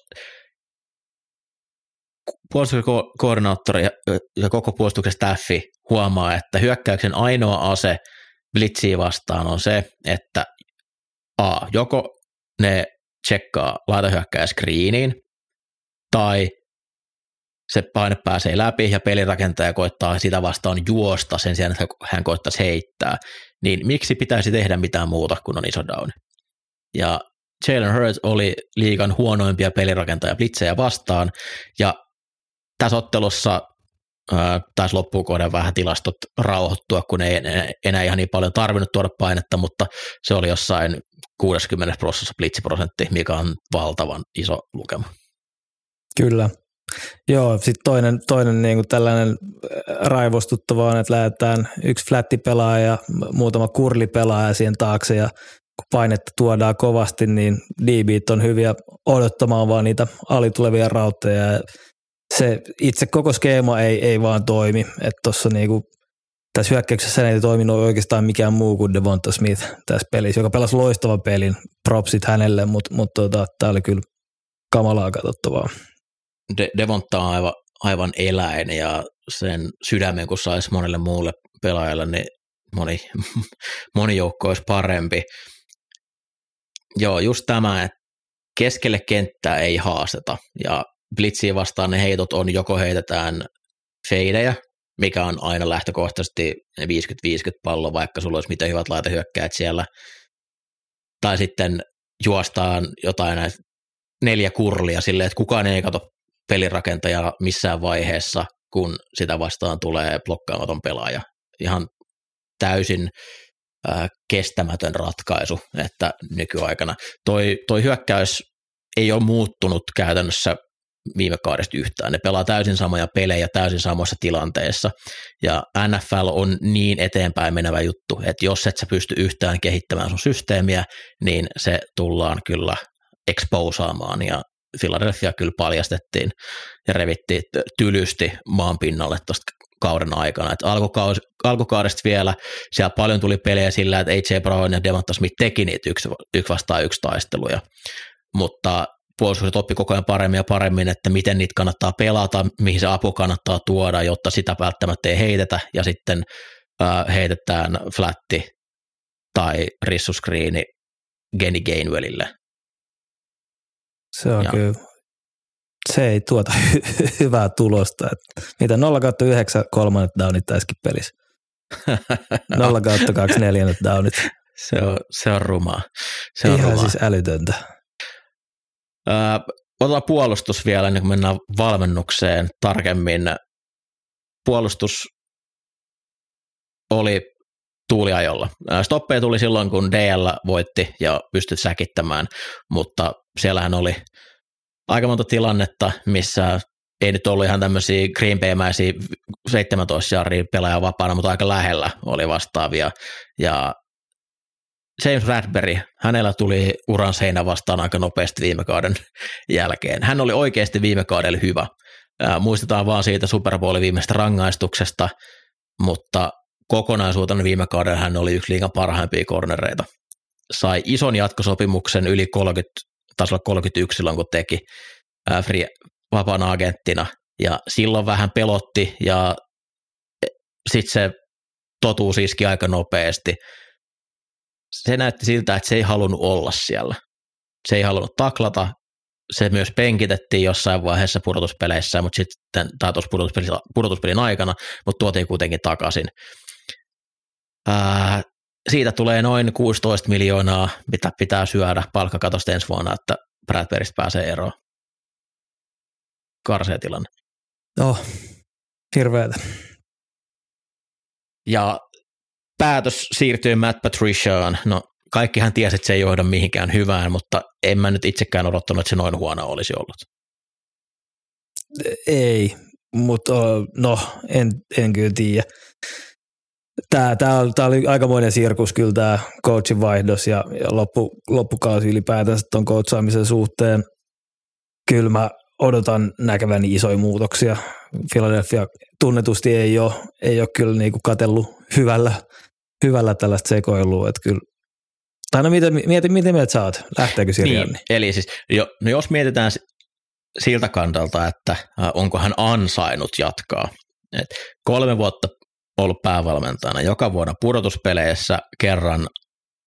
puolustuskoordinaattori ja koko puolustuksen staffi huomaa, että hyökkäyksen ainoa ase blitsiä vastaan on se, että A, joko ne tsekkaa laitahyökkäjä screeniin, tai se paine pääsee läpi ja pelirakentaja koittaa sitä vastaan juosta sen sijaan, että hän koittaisi heittää, niin miksi pitäisi tehdä mitään muuta kuin on iso down? Ja Jalen Hurts oli liigan huonoimpia pelirakentajia blitzejä vastaan, ja tässä ottelussa taisi loppuun vähän tilastot rauhoittua, kun ei enää ihan niin paljon tarvinnut tuoda painetta, mutta se oli jossain 60 prosentissa blitsiprosentti, mikä on valtavan iso lukema. Kyllä. Joo, sitten toinen, toinen niin kuin tällainen raivostuttava on, että lähdetään yksi flättipelaaja ja muutama kurlipelaaja siihen taakse ja kun painetta tuodaan kovasti, niin DBit on hyviä odottamaan vaan niitä alitulevia rautteja ja se itse koko skeema ei, ei vaan toimi, että tuossa niinku, tässä hyökkäyksessä ei toiminut oikeastaan mikään muu kuin Devonta Smith tässä pelissä, joka pelasi loistavan pelin, propsit hänelle, mutta mut tota, tämä oli kyllä kamalaa katsottavaa. De- Devonta on aivan, aivan eläin ja sen sydämen, kun saisi monelle muulle pelaajalle, niin moni, (laughs) moni joukko olisi parempi. Joo, just tämä, että keskelle kenttää ei haasteta ja Blitsiin vastaan ne heitot on, joko heitetään feidejä, mikä on aina lähtökohtaisesti 50-50 pallo, vaikka sulla olisi miten hyvät laitehyökkäät siellä, tai sitten juostaan jotain näitä neljä kurlia silleen, että kukaan ei kato pelirakentaja missään vaiheessa, kun sitä vastaan tulee blokkaamaton pelaaja. Ihan täysin äh, kestämätön ratkaisu, että nykyaikana. Toi, toi hyökkäys ei ole muuttunut käytännössä viime kaudesta yhtään. Ne pelaa täysin samoja pelejä täysin samassa tilanteessa. Ja NFL on niin eteenpäin menevä juttu, että jos et sä pysty yhtään kehittämään sun systeemiä, niin se tullaan kyllä exposaamaan ja Philadelphia kyllä paljastettiin ja revittiin tylysti maan pinnalle tuosta kauden aikana. Et alkukaus, alkukaudesta vielä siellä paljon tuli pelejä sillä, että AJ Brown ja Devonta Smith teki niitä yksi, yksi vastaan yksi taisteluja, mutta puolustukset oppi koko ajan paremmin ja paremmin, että miten niitä kannattaa pelata, mihin se apu kannattaa tuoda, jotta sitä välttämättä ei heitetä ja sitten äh, heitetään flatti tai rissuskriini Geni Gainwellille. Se on ja. kyllä, se ei tuota hy- hyvää tulosta. Että mitä 0 kautta 9 kolmannet downit tässäkin pelissä. (laughs) 0 kautta 2 neljännet downit. Se on, se on rumaa. Se on Ihan rumaa. siis älytöntä. Öö, otetaan puolustus vielä, ennen kuin mennään valmennukseen tarkemmin. Puolustus oli tuuliajolla. Stoppeja tuli silloin, kun DL voitti ja pystyi säkittämään, mutta siellähän oli aika monta tilannetta, missä ei nyt ollut ihan tämmöisiä Green Bay-mäisiä 17 jarria pelaajaa vapaana, mutta aika lähellä oli vastaavia. Ja James Radberry, hänellä tuli uran seinä vastaan aika nopeasti viime kauden jälkeen. Hän oli oikeasti viime kaudella hyvä. muistetaan vaan siitä Super Bowlin viimeistä rangaistuksesta, mutta kokonaisuutena viime kaudella hän oli yksi liigan parhaimpia kornereita. Sai ison jatkosopimuksen yli 30, tasolla 31 silloin, kun teki free, vapaana agenttina. Ja silloin vähän pelotti ja e, sitten se totuus iski aika nopeasti – se näytti siltä, että se ei halunnut olla siellä. Se ei halunnut taklata, se myös penkitettiin jossain vaiheessa pudotuspeleissä, mutta sitten, tai tuossa pudotuspelin, pudotuspelin aikana, mutta tuotiin kuitenkin takaisin. Ää, siitä tulee noin 16 miljoonaa, mitä pitää syödä palkkakatosta ensi vuonna, että Bradburysta pääsee eroon. Karsea tilanne. Oh, hirveätä. Ja päätös siirtyä Matt Patriciaan, no kaikkihan tiesi, että se ei johda mihinkään hyvään, mutta en mä nyt itsekään odottanut, että se noin huono olisi ollut. Ei, mutta no, en, en kyllä tiedä. Tämä, tämä, oli, tämä oli aikamoinen sirkus kyllä tämä coachin vaihdos ja, ja loppu, loppukausi ylipäätänsä tuon coachaamisen suhteen. Kyllä mä odotan näkeväni isoja muutoksia. Philadelphia tunnetusti ei ole, ei ole kyllä niinku katellut hyvällä, hyvällä tällaista sekoilua, että kyllä tai no miten, mieti, miten mieltä sä oot? Lähteekö Sirianni? Niin, eli siis, jo, no jos mietitään siltä kantalta, että äh, onko hän ansainnut jatkaa. Et kolme vuotta ollut päävalmentajana, joka vuonna pudotuspeleissä kerran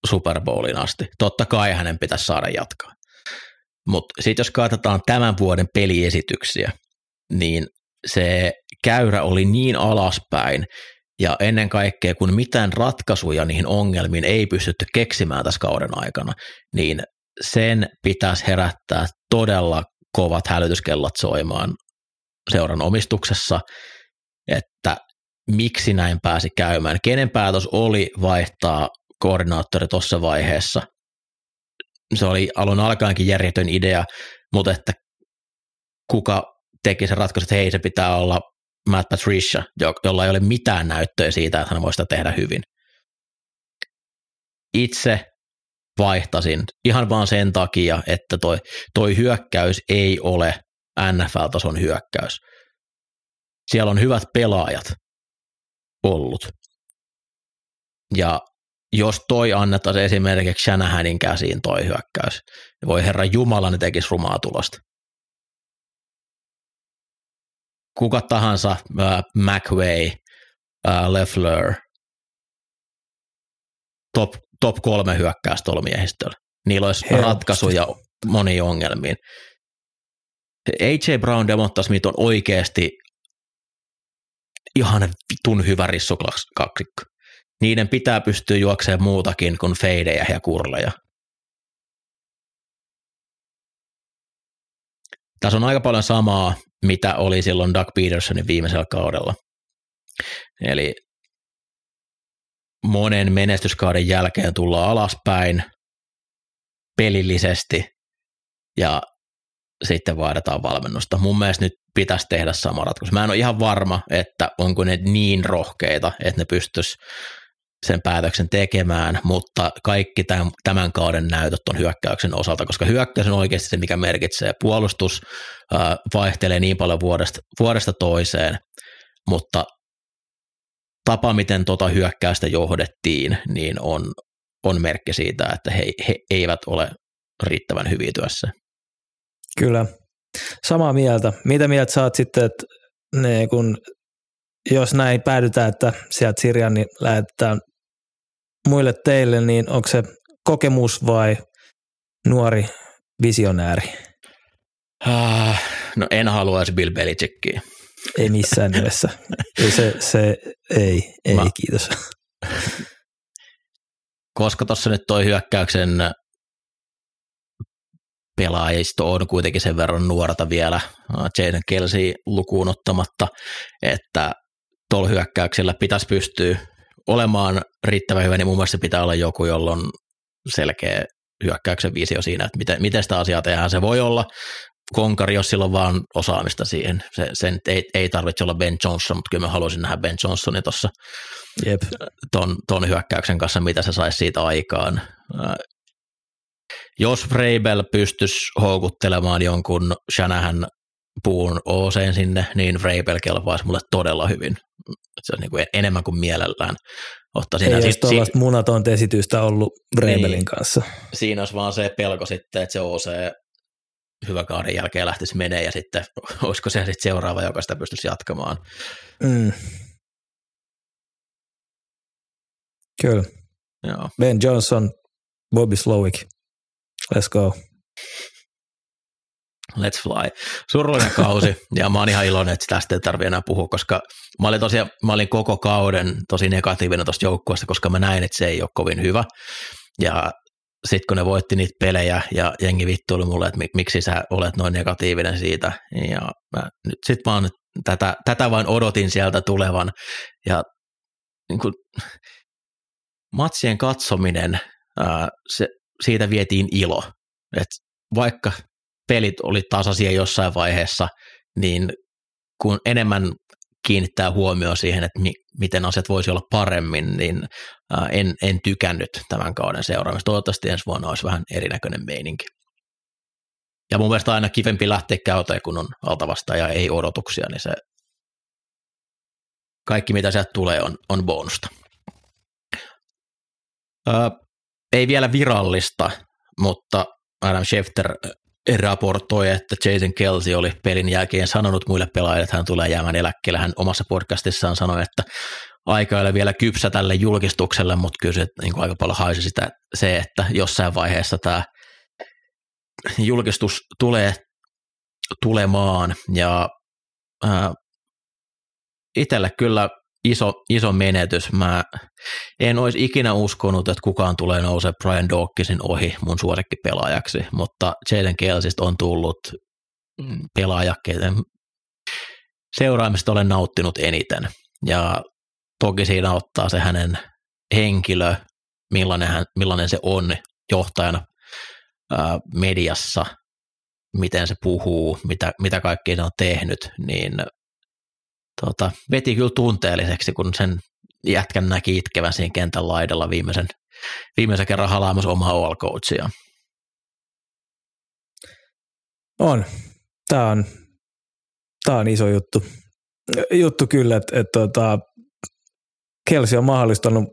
Super Bowlin asti. Totta kai hänen pitäisi saada jatkaa. Mutta sitten jos katsotaan tämän vuoden peliesityksiä, niin se käyrä oli niin alaspäin, ja ennen kaikkea, kun mitään ratkaisuja niihin ongelmiin ei pystytty keksimään tässä kauden aikana, niin sen pitäisi herättää todella kovat hälytyskellot soimaan seuran omistuksessa, että miksi näin pääsi käymään. Kenen päätös oli vaihtaa koordinaattori tuossa vaiheessa? Se oli alun alkaenkin järjetön idea, mutta että kuka teki sen ratkaisun, että hei se pitää olla Matt Patricia, jolla ei ole mitään näyttöä siitä, että hän voi sitä tehdä hyvin. Itse vaihtasin ihan vaan sen takia, että toi, toi hyökkäys ei ole NFL-tason hyökkäys. Siellä on hyvät pelaajat ollut. Ja jos toi annettaisiin esimerkiksi Shanahanin käsiin toi hyökkäys, niin voi herra Jumala, ne tekisi rumaa tulosta. Kuka tahansa, äh, McWay, äh, Leffler, top top kolme hyökkäys tuolla miehistöllä. Niillä olisi Helposti. ratkaisuja moniin ongelmiin. AJ Brown, Devonta Smith on oikeasti ihan vitun hyvä rissukaksikko. Niiden pitää pystyä juoksemaan muutakin kuin feidejä ja kurleja. Tässä on aika paljon samaa, mitä oli silloin Doug Petersonin viimeisellä kaudella. Eli monen menestyskauden jälkeen tullaan alaspäin pelillisesti ja sitten vaaditaan valmennusta. Mun mielestä nyt pitäisi tehdä sama ratkaisu. Mä en ole ihan varma, että onko ne niin rohkeita, että ne pystyisi sen päätöksen tekemään, mutta kaikki tämän, tämän kauden näytöt on hyökkäyksen osalta, koska hyökkäys on oikeasti se, mikä merkitsee. Puolustus äh, vaihtelee niin paljon vuodesta, vuodesta toiseen, mutta tapa, miten tota hyökkäystä johdettiin, niin on, on merkki siitä, että he, he eivät ole riittävän hyviä työssä. Kyllä. Samaa mieltä. Mitä mieltä saat sitten, että ne, kun, jos näin päädytään, että sieltä Sirjan niin lähetetään muille teille, niin onko se kokemus vai nuori visionääri? Ah, no en haluaisi Bill Belichickia. Ei missään nimessä. (laughs) Ei se, se, ei, ei Mä, kiitos. (laughs) Koska tuossa nyt toi hyökkäyksen pelaajisto on kuitenkin sen verran nuorta vielä, Jaden Kelsey lukuun ottamatta, että tuolla hyökkäyksellä pitäisi pystyä olemaan riittävän hyvä, niin mun mielestä pitää olla joku, jolla on selkeä hyökkäyksen visio siinä, että miten, miten sitä asiaa tehdään. Se voi olla konkari, jos sillä on vaan osaamista siihen. Se, sen ei, ei tarvitse olla Ben Johnson, mutta kyllä mä haluaisin nähdä Ben Johnsonin tuossa ton, ton hyökkäyksen kanssa, mitä se saisi siitä aikaan. Äh, jos Freibel pystyisi houkuttelemaan jonkun Shanahan puun ooseen sinne, niin Freibel kelpaisi mulle todella hyvin. Se on niin kuin enemmän kuin mielellään. Ottaisin Ei olisi tuollaista si- munatonta esitystä ollut Freibelin niin, kanssa. Siinä olisi vaan se pelko sitten, että se OC hyvä kauden jälkeen lähtisi menee ja sitten (laughs) olisiko se sitten seuraava, joka sitä pystyisi jatkamaan. Mm. Kyllä. Joo. Ben Johnson, Bobby Slowick. Let's go. Let's fly. Surullinen kausi, ja mä oon ihan iloinen, että tästä ei tarvitse enää puhua, koska mä olin, tosiaan, mä olin koko kauden tosi negatiivinen tuosta joukkueesta, koska mä näin, että se ei ole kovin hyvä. Ja sitten kun ne voitti niitä pelejä ja jengi vittuili mulle, että miksi sä olet noin negatiivinen siitä. Ja mä nyt sitten vaan tätä, tätä vain odotin sieltä tulevan. Ja niin kuin, matsien katsominen, ää, se, siitä vietiin ilo. Et vaikka pelit oli tasaisia jossain vaiheessa, niin kun enemmän kiinnittää huomioon siihen, että miten asiat voisi olla paremmin, niin en, en tykännyt tämän kauden seuraamista. Toivottavasti ensi vuonna olisi vähän erinäköinen meininki. Ja mun mielestä aina kivempi lähteä käyteen, kun on altavasta ja ei odotuksia, niin se kaikki mitä sieltä tulee on, on bonusta. Ö, ei vielä virallista, mutta Adam Schefter raportoi, että Jason Kelsey oli pelin jälkeen sanonut muille pelaajille, että hän tulee jäämään eläkkeelle. Hän omassa podcastissaan sanoi, että aika ei ole vielä kypsä tälle julkistukselle, mutta kyllä se niin kuin aika paljon haisi sitä, se, että jossain vaiheessa tämä julkistus tulee tulemaan ja ää, itselle kyllä iso, iso menetys. Mä en olisi ikinä uskonut, että kukaan tulee nousee Brian Dawkinsin ohi mun suosikkipelaajaksi, mutta Jaden Kelsistä on tullut pelaaja, seuraamista olen nauttinut eniten. Ja toki siinä ottaa se hänen henkilö, millainen, hän, millainen se on johtajana ää, mediassa, miten se puhuu, mitä, mitä kaikkea se on tehnyt, niin tota, veti kyllä tunteelliseksi, kun sen jätkän näki itkevän siinä kentän laidalla viimeisen, viimeisen kerran halaamassa omaa all coachia. On. Tämä on, tämä on iso juttu. Juttu kyllä, että, että, tota, Kelsi on mahdollistanut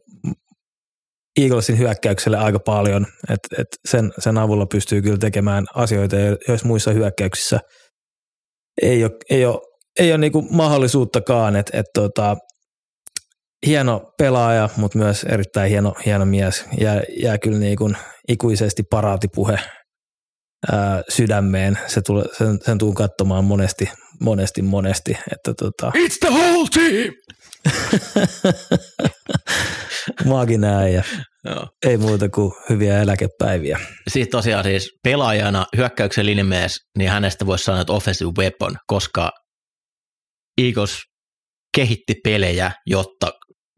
Eaglesin hyökkäykselle aika paljon, että, että sen, sen avulla pystyy kyllä tekemään asioita, jos muissa hyökkäyksissä ei ole, ei ole ei ole niinku mahdollisuuttakaan, että et tota, hieno pelaaja, mutta myös erittäin hieno, hieno mies. Jää, jää kyllä niinku ikuisesti paraatipuhe ää, sydämeen. Se tule, sen, sen tuun katsomaan monesti, monesti, monesti. Että tota... It's the whole team! (laughs) Maagin ja Joo. Ei muuta kuin hyviä eläkepäiviä. Sitten tosiaan siis pelaajana hyökkäyksen linjamies, niin hänestä voisi sanoa, että offensive weapon, koska Eagles kehitti pelejä, jotta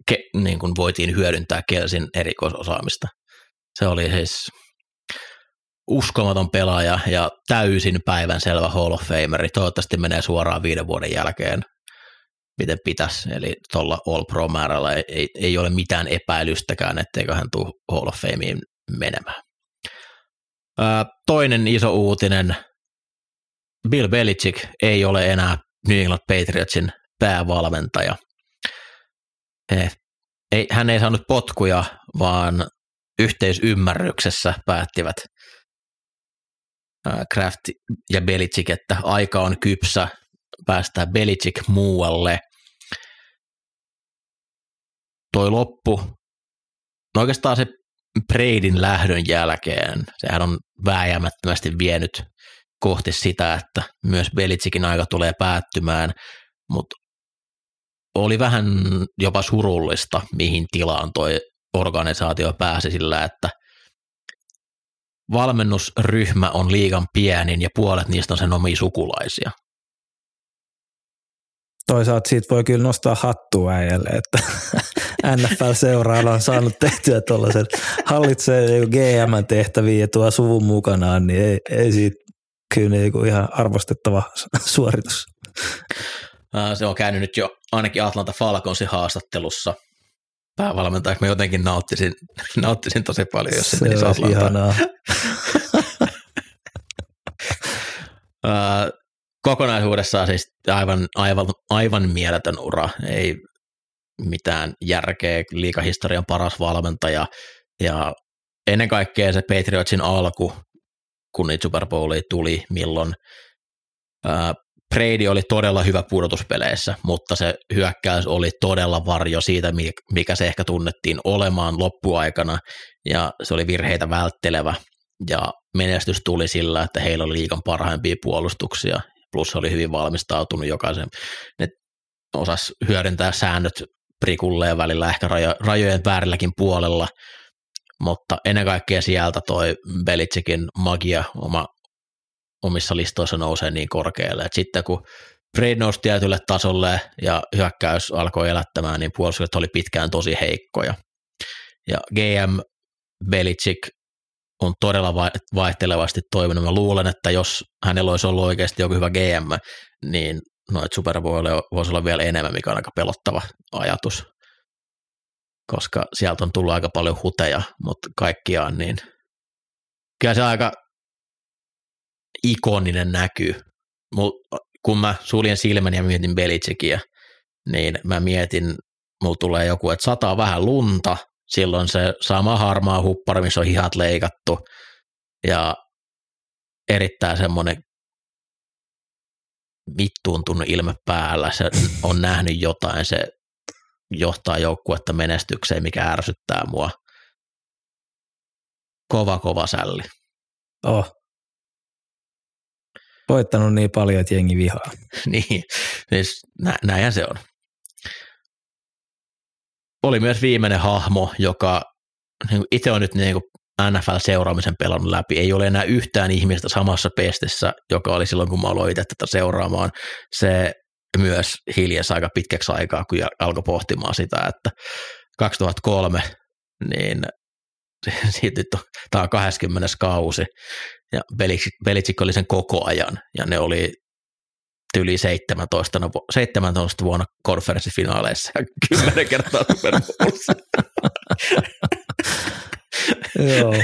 ke, niin kuin voitiin hyödyntää Kelsin erikoisosaamista. Se oli siis uskomaton pelaaja ja täysin päivän selvä Hall of Fameri. Toivottavasti menee suoraan viiden vuoden jälkeen, miten pitäisi. Eli tuolla All Pro-määrällä ei, ei, ole mitään epäilystäkään, etteikö hän tule Hall of Fameen menemään. Ää, toinen iso uutinen, Bill Belichick ei ole enää New England Patriotsin päävalmentaja. He, ei, hän ei saanut potkuja, vaan yhteisymmärryksessä päättivät Kraft ja Belichick, että aika on kypsä päästää Belichick muualle. Toi loppu, no oikeastaan se Braidin lähdön jälkeen, sehän on vääjäämättömästi vienyt kohti sitä, että myös Belitsikin aika tulee päättymään, mutta oli vähän jopa surullista, mihin tilaan toi organisaatio pääsi sillä, että valmennusryhmä on liigan pienin ja puolet niistä on sen omia sukulaisia. Toisaalta siitä voi kyllä nostaa hattua äijälle, että (laughs) NFL-seuraalla on saanut tehtyä tuollaisen hallitsee GM-tehtäviä ja tuo suvun mukanaan, niin ei, ei siitä kyllä niin kuin ihan arvostettava (laughs) suoritus. Se on käynyt nyt jo ainakin Atlanta Falconsin haastattelussa päävalmentajaksi. Mä jotenkin nauttisin, (laughs) nauttisin tosi paljon, jos se, se menisi Atlantaan. (laughs) Kokonaisuudessaan siis aivan, aivan, aivan mieletön ura. Ei mitään järkeä, liikahistorian paras valmentaja ja ennen kaikkea se Patriotsin alku kun niitä Super Bowlia tuli, milloin Brady oli todella hyvä pudotuspeleissä, mutta se hyökkäys oli todella varjo siitä, mikä se ehkä tunnettiin olemaan loppuaikana, ja se oli virheitä välttelevä, ja menestys tuli sillä, että heillä oli liikan parhaimpia puolustuksia, plus oli hyvin valmistautunut jokaisen, ne osas hyödyntää säännöt prikulleen välillä ehkä rajo, rajojen väärilläkin puolella, mutta ennen kaikkea sieltä toi Belitsikin magia oma, omissa listoissa nousee niin korkealle, että sitten kun Braid nousi tietylle tasolle ja hyökkäys alkoi elättämään, niin puolustukset oli pitkään tosi heikkoja. Ja GM Belichick on todella vaihtelevasti toiminut. Mä luulen, että jos hänellä olisi ollut oikeasti joku hyvä GM, niin noita Super voisi olla vielä enemmän, mikä on aika pelottava ajatus, koska sieltä on tullut aika paljon huteja, mutta kaikkiaan niin kyllä se aika ikoninen näky. Mut, kun mä suljen silmäni ja mietin Belichickiä, niin mä mietin, mulla tulee joku, että sataa vähän lunta, silloin se sama harmaa huppari, missä on hihat leikattu, ja erittäin semmoinen vittuuntunut ilme päällä, se on nähnyt jotain, se johtaa joukkuetta menestykseen, mikä ärsyttää mua. Kova, kova sälli. Oh. Voittanut niin paljon, että jengi vihaa. (laughs) niin, siis nä- näinhän se on. Oli myös viimeinen hahmo, joka niin itse on nyt niin kuin NFL-seuraamisen pelannut läpi. Ei ole enää yhtään ihmistä samassa pestessä, joka oli silloin, kun mä aloin itse tätä seuraamaan. Se myös hiljassa aika pitkäksi aikaa, kun alkoi pohtimaan sitä, että 2003, niin (laughs) siitä on, tämä on 20. kausi, ja Belichick oli sen koko ajan, ja ne oli yli 17, 17 vuonna konferenssifinaaleissa ja (laughs) 10 kertaa Super Bowlissa. (laughs) Joo.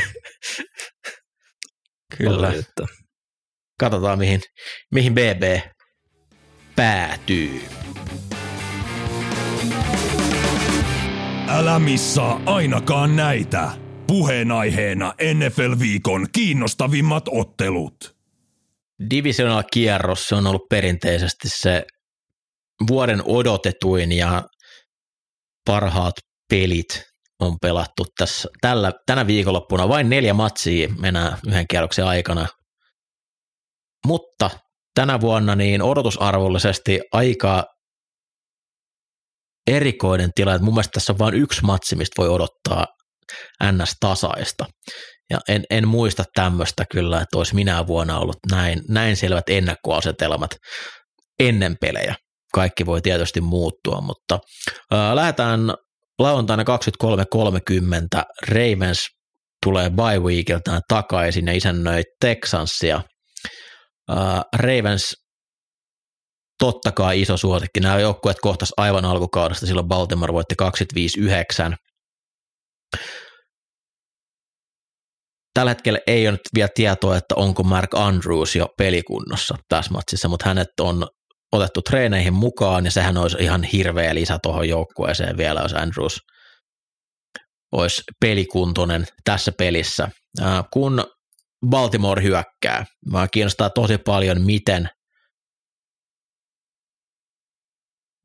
Kyllä. Katsotaan, mihin, mihin BB päätyy. Älä missaa ainakaan näitä. Puheenaiheena NFL-viikon kiinnostavimmat ottelut. Divisional kierros se on ollut perinteisesti se vuoden odotetuin ja parhaat pelit on pelattu tässä, tällä, tänä viikonloppuna. Vain neljä matsia mennään yhden kierroksen aikana. Mutta tänä vuonna niin odotusarvollisesti aika erikoinen tilanne. Mun mielestä tässä on vain yksi matsi, mistä voi odottaa NS-tasaista. Ja en, en muista tämmöistä kyllä, että olisi minä vuonna ollut näin, näin selvät ennakkoasetelmat ennen pelejä. Kaikki voi tietysti muuttua, mutta ää, lähdetään lauantaina 23.30 Ravens tulee bye weekiltään takaisin ja isännöi Texansia. Uh, Ravens totta kai iso suosikki. Nämä joukkueet kohtas aivan alkukaudesta, silloin Baltimore voitti 25-9. Tällä hetkellä ei ole nyt vielä tietoa, että onko Mark Andrews jo pelikunnossa tässä matsissa, mutta hänet on otettu treeneihin mukaan ja sehän olisi ihan hirveä lisä tuohon joukkueeseen vielä, jos Andrews olisi pelikuntoinen tässä pelissä. Kun Baltimore hyökkää, mä kiinnostaa tosi paljon, miten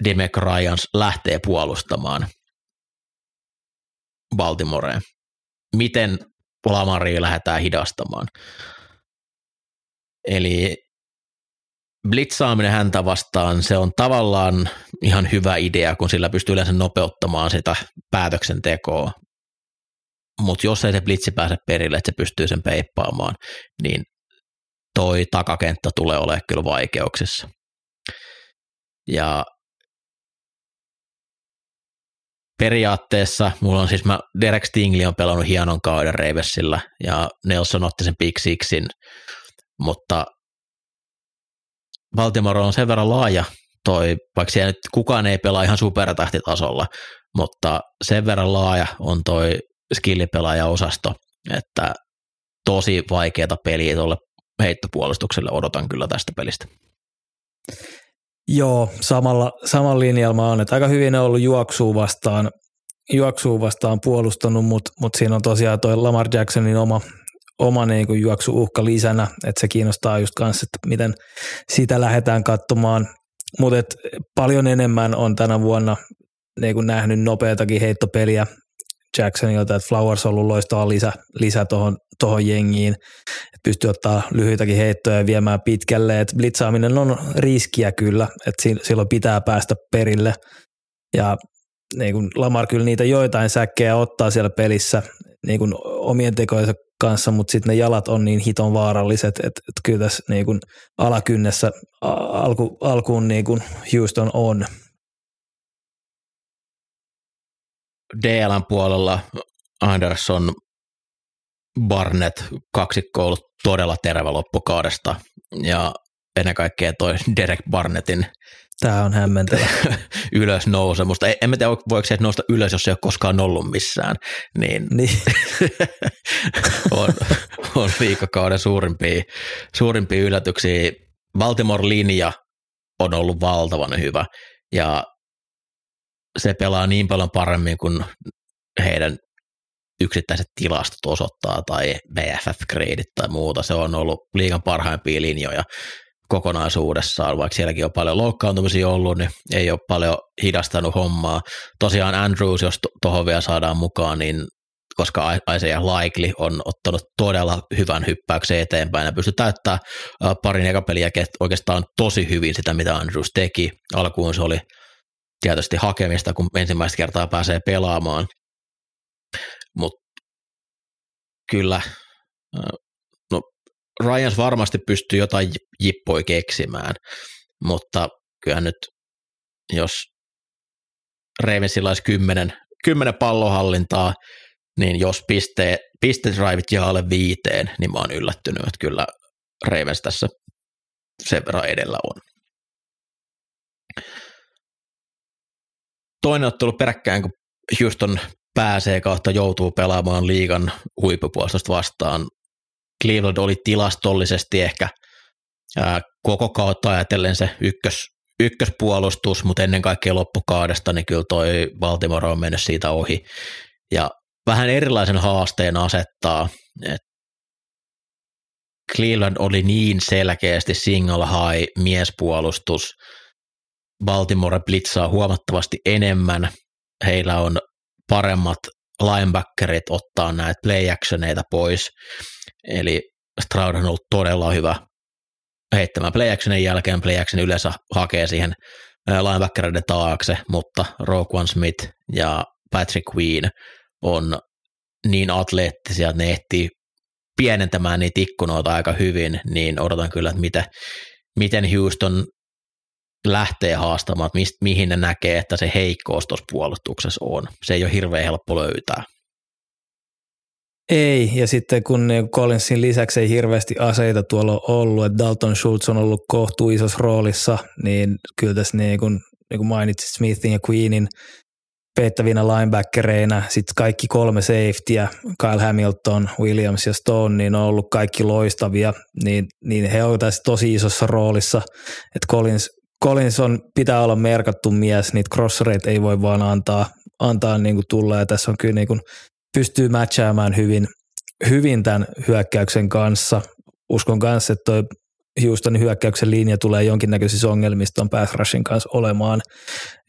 Demek Ryans lähtee puolustamaan Baltimoreen. Miten Lamari lähdetään hidastamaan. Eli blitzaaminen häntä vastaan, se on tavallaan ihan hyvä idea, kun sillä pystyy yleensä nopeuttamaan sitä päätöksentekoa. Mutta jos ei se blitsi pääse perille, että se pystyy sen peippaamaan, niin toi takakenttä tulee olemaan kyllä vaikeuksissa. Ja periaatteessa mulla on siis, mä, Derek Stingley on pelannut hienon kauden Ravensilla ja Nelson otti sen Big Sixin, mutta Baltimore on sen verran laaja toi, vaikka siellä nyt kukaan ei pelaa ihan supertähtitasolla, mutta sen verran laaja on toi skillipelaaja-osasto, että tosi vaikeata peliä tuolle heittopuolustukselle odotan kyllä tästä pelistä. Joo, samalla, samalla linjalla on, että aika hyvin on ollut juoksua vastaan, juoksua vastaan puolustanut, mutta mut siinä on tosiaan toi Lamar Jacksonin oma, oma niin kuin juoksuuhka lisänä, että se kiinnostaa just kanssa, että miten sitä lähdetään katsomaan, mutta paljon enemmän on tänä vuonna niin kuin nähnyt nopeatakin heittopeliä Jacksonilta, että Flowers on ollut loistava lisä, lisä tuohon tohon jengiin, että pystyy ottaa lyhyitäkin heittoja ja viemään pitkälle, että blitzaaminen on riskiä kyllä, että silloin pitää päästä perille. Ja niin kuin Lamar kyllä niitä joitain säkkejä ottaa siellä pelissä niin kuin omien tekojensa kanssa, mutta sitten ne jalat on niin hiton vaaralliset, että, että kyllä tässä niin kuin alakynnessä alku, alkuun niin kuin Houston on. DLn puolella Anderson Barnett kaksikko ollut todella terävä loppukaudesta ja ennen kaikkea toi Derek Barnettin Tämä on hämmentävä. (laughs) ylös nousemusta. En, en mä tiedä, voiko se nousta ylös, jos ei ole koskaan ollut missään. Niin, niin. (laughs) on, on viikkokauden suurimpia, suurimpia yllätyksiä. Baltimore-linja on ollut valtavan hyvä ja se pelaa niin paljon paremmin kuin heidän yksittäiset tilastot osoittaa tai BFF-kreidit tai muuta. Se on ollut liigan parhaimpia linjoja kokonaisuudessaan, vaikka sielläkin on paljon loukkaantumisia ollut, niin ei ole paljon hidastanut hommaa. Tosiaan Andrews, jos tuohon vielä saadaan mukaan, niin koska Isaiah Likely on ottanut todella hyvän hyppäyksen eteenpäin ja pystyy täyttämään parin ekapeliä oikeastaan tosi hyvin sitä, mitä Andrews teki. Alkuun se oli tietysti hakemista, kun ensimmäistä kertaa pääsee pelaamaan, mutta kyllä no, Ryans varmasti pystyy jotain jippoi keksimään, mutta kyllä nyt jos Ravensilla olisi kymmenen, kymmenen pallohallintaa, niin jos piste, driveit jää alle viiteen, niin mä oon yllättynyt, että kyllä Ravens tässä sen verran edellä on. Toinen ottelu peräkkäin, kun Houston pääsee kautta joutuu pelaamaan liigan huippupuolustusta vastaan. Cleveland oli tilastollisesti ehkä ää, koko kautta ajatellen se ykkös, ykköspuolustus, mutta ennen kaikkea loppukaudesta, niin kyllä toi Baltimore on mennyt siitä ohi. Ja vähän erilaisen haasteen asettaa, että Cleveland oli niin selkeästi single high miespuolustus, Baltimore blitzaa huomattavasti enemmän, heillä on paremmat linebackerit ottaa näitä play actioneita pois, eli Stroud on ollut todella hyvä heittämään play actionin jälkeen, play action yleensä hakee siihen linebackereiden taakse, mutta Roquan Smith ja Patrick Queen on niin atleettisia, että ne ehtii pienentämään niitä ikkunoita aika hyvin, niin odotan kyllä, että miten, miten Houston lähtee haastamaan, että mihin ne näkee, että se heikkous tuossa puolustuksessa on. Se ei ole hirveän helppo löytää. Ei, ja sitten kun Collinsin lisäksi ei hirveästi aseita tuolla ole ollut, että Dalton Schultz on ollut kohtuu isossa roolissa, niin kyllä tässä niin kuin, niin kuin mainitsit Smithin ja Queenin peittävinä linebackereina, sitten kaikki kolme safetyä, Kyle Hamilton, Williams ja Stone, niin on ollut kaikki loistavia, niin, niin he ovat tässä tosi isossa roolissa, että Collins, Collins on, pitää olla merkattu mies, niitä crossereita ei voi vaan antaa, antaa niin kuin tulla, ja tässä on kyllä niin kuin, pystyy matchaamaan hyvin, hyvin tämän hyökkäyksen kanssa. Uskon kanssa, että toi Houstonin hyökkäyksen linja tulee jonkinnäköisissä ongelmissa tuon pass rushin kanssa olemaan.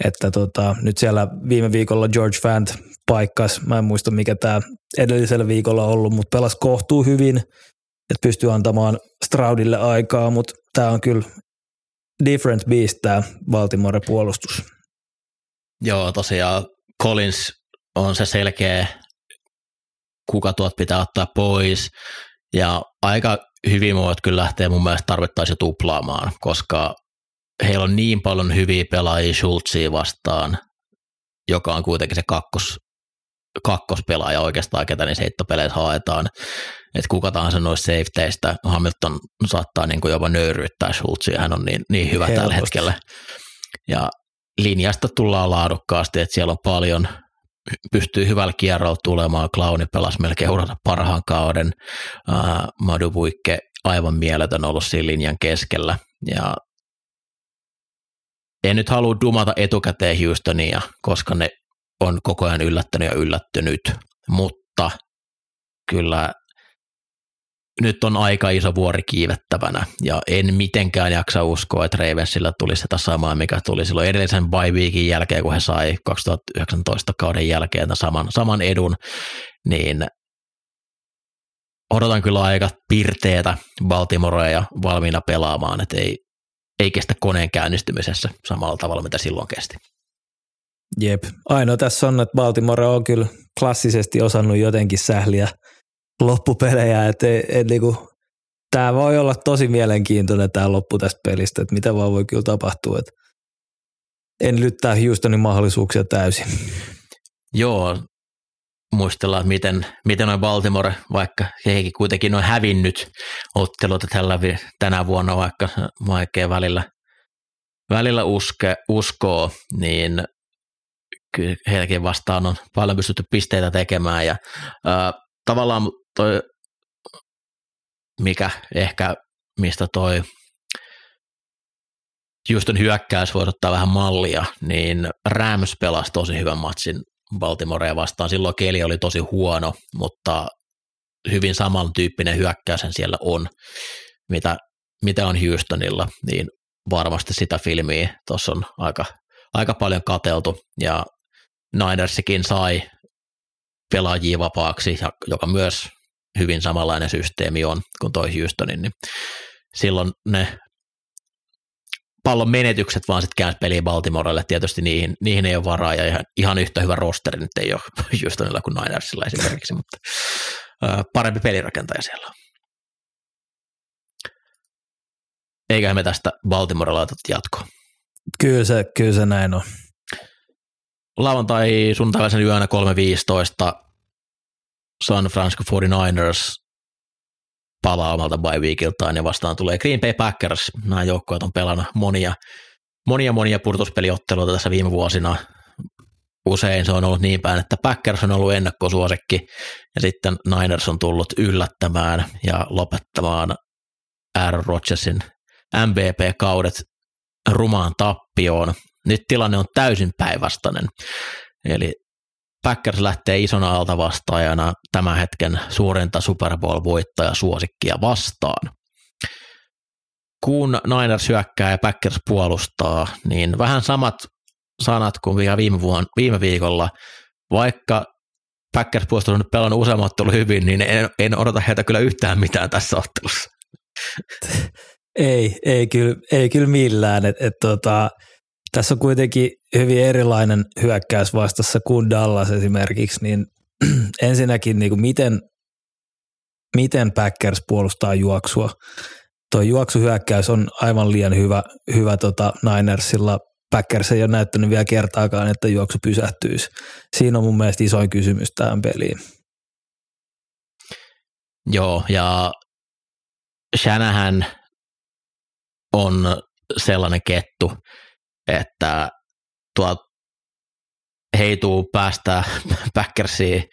Että tota, nyt siellä viime viikolla George Fant paikkas, mä en muista mikä tämä edellisellä viikolla ollut, mutta pelas kohtuu hyvin, että pystyy antamaan Stroudille aikaa, mutta tämä on kyllä different beast tämä Baltimore-puolustus. Joo, tosiaan Collins on se selkeä, kuka tuot pitää ottaa pois, ja aika hyvin voit kyllä lähteä mun mielestä tarvittaisiin tuplaamaan, koska heillä on niin paljon hyviä pelaajia Schultzia vastaan, joka on kuitenkin se kakkos, kakkospelaaja oikeastaan, ketä niin heittopeleissä haetaan. Että kuka tahansa noista safeteistä, Hamilton saattaa niin kuin jopa nöyryyttää Schultzia, hän on niin, niin hyvä Helposti. tällä hetkellä. Ja linjasta tullaan laadukkaasti, että siellä on paljon pystyy hyvällä kierrolla tulemaan. Clowni pelasi melkein urata parhaan kauden. Uh, Madu Buikke aivan mieletön ollut siinä linjan keskellä. Ja en nyt halua dumata etukäteen Houstonia, koska ne on koko ajan yllättänyt ja yllättynyt, mutta kyllä nyt on aika iso vuori kiivettävänä ja en mitenkään jaksa uskoa, että Ravensilla tulisi sitä samaa, mikä tuli silloin edellisen bye jälkeen, kun he sai 2019 kauden jälkeen saman, saman edun, niin odotan kyllä aika pirteetä Baltimorea valmiina pelaamaan, että ei, ei kestä koneen käynnistymisessä samalla tavalla, mitä silloin kesti. Jep. Ainoa tässä on, että Baltimore on kyllä klassisesti osannut jotenkin sähliä loppupelejä, et, et, niinku, tämä voi olla tosi mielenkiintoinen tämä loppu tästä pelistä, että mitä vaan voi kyllä tapahtua, että en lyttää Houstonin mahdollisuuksia täysin. Joo, muistellaan, miten, miten noin Baltimore, vaikka hekin kuitenkin on hävinnyt otteluita tällä, tänä vuonna, vaikka vaikea välillä, välillä uske, uskoo, niin kyllä heilläkin vastaan on paljon pystytty pisteitä tekemään ja ää, tavallaan toi, mikä ehkä, mistä toi Houston hyökkäys voisi ottaa vähän mallia, niin Rams pelasi tosi hyvän matsin Baltimorea vastaan. Silloin keli oli tosi huono, mutta hyvin samantyyppinen hyökkäys siellä on, mitä, mitä on Houstonilla, niin varmasti sitä filmiä tuossa on aika, aika paljon kateltu, ja Ninersikin sai pelaajia vapaaksi, joka myös hyvin samanlainen systeemi on kuin toi Houstonin, niin silloin ne pallon menetykset vaan sitten käänsi peliin Baltimorelle. Tietysti niihin, niihin ei ole varaa ja ihan, ihan yhtä hyvä rosteri nyt ei ole (laughs) Houstonilla kuin Ninersilla esimerkiksi, mutta ää, parempi pelirakentaja siellä on. Eiköhän me tästä Baltimore laitat jatkoon. Kyllä se, kyllä se näin on. Lauantai sunnuntaisen yönä 3.15 San Francisco 49ers palaa omalta bye weekiltaan ja vastaan tulee Green Bay Packers. Nämä joukkueet on pelannut monia, monia, monia purtuspeliotteluita tässä viime vuosina. Usein se on ollut niin päin, että Packers on ollut ennakkosuosikki ja sitten Niners on tullut yllättämään ja lopettamaan Aaron Rodgersin MVP-kaudet rumaan tappioon. Nyt tilanne on täysin päinvastainen. Eli Packers lähtee isona altavastaajana tämän hetken suurinta Super Bowl-voittaja suosikkia vastaan. Kun Niners hyökkää ja Packers puolustaa, niin vähän samat sanat kuin viime, vuonna, viime viikolla. Vaikka Packers puolustus on pelannut useammat hyvin, niin en, en odota heitä kyllä yhtään mitään tässä ottelussa. Ei, ei kyllä, ei kyllä millään. Et, et tota, tässä on kuitenkin hyvin erilainen hyökkäys vastassa kuin Dallas esimerkiksi, niin (clears throat) ensinnäkin niin kuin miten, miten Packers puolustaa juoksua. Tuo juoksuhyökkäys on aivan liian hyvä, hyvä tota Ninersilla. Packers ei ole näyttänyt vielä kertaakaan, että juoksu pysähtyisi. Siinä on mun mielestä isoin kysymys tähän peliin. Joo, ja Shanahan on sellainen kettu, että tuo heituu päästä (laughs) Packersiin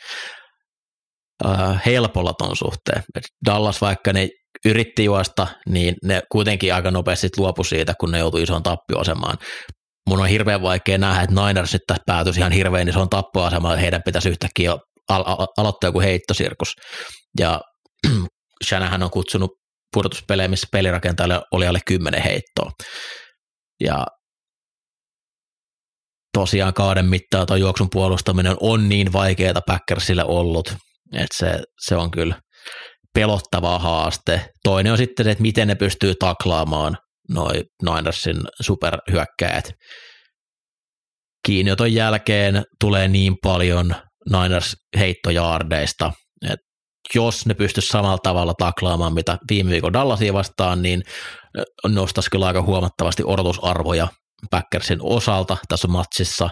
helpolla ton suhteen. Dallas vaikka ne yritti juosta, niin ne kuitenkin aika nopeasti luopu siitä, kun ne joutui isoon tappioasemaan. Mun on hirveän vaikea nähdä, että Niners nyt tässä päätyisi ihan hirveän isoon tappoasemaan, että heidän pitäisi yhtäkkiä al- al- aloittaa joku heittosirkus. Ja (clears throat) Shanahan on kutsunut pudotuspelejä, missä pelirakentajalle oli alle kymmenen heittoa. Ja tosiaan kauden mittaan tuo juoksun puolustaminen on niin vaikeaa Packersille ollut, että se, se on kyllä pelottava haaste. Toinen on sitten, että miten ne pystyy taklaamaan noin Ninersin superhyökkäät. Kiinnioton jälkeen tulee niin paljon Niners heittojaardeista, että jos ne pystyisi samalla tavalla taklaamaan, mitä viime viikon Dallasia vastaan, niin nostaisi kyllä aika huomattavasti odotusarvoja Packersin osalta tässä matsissa,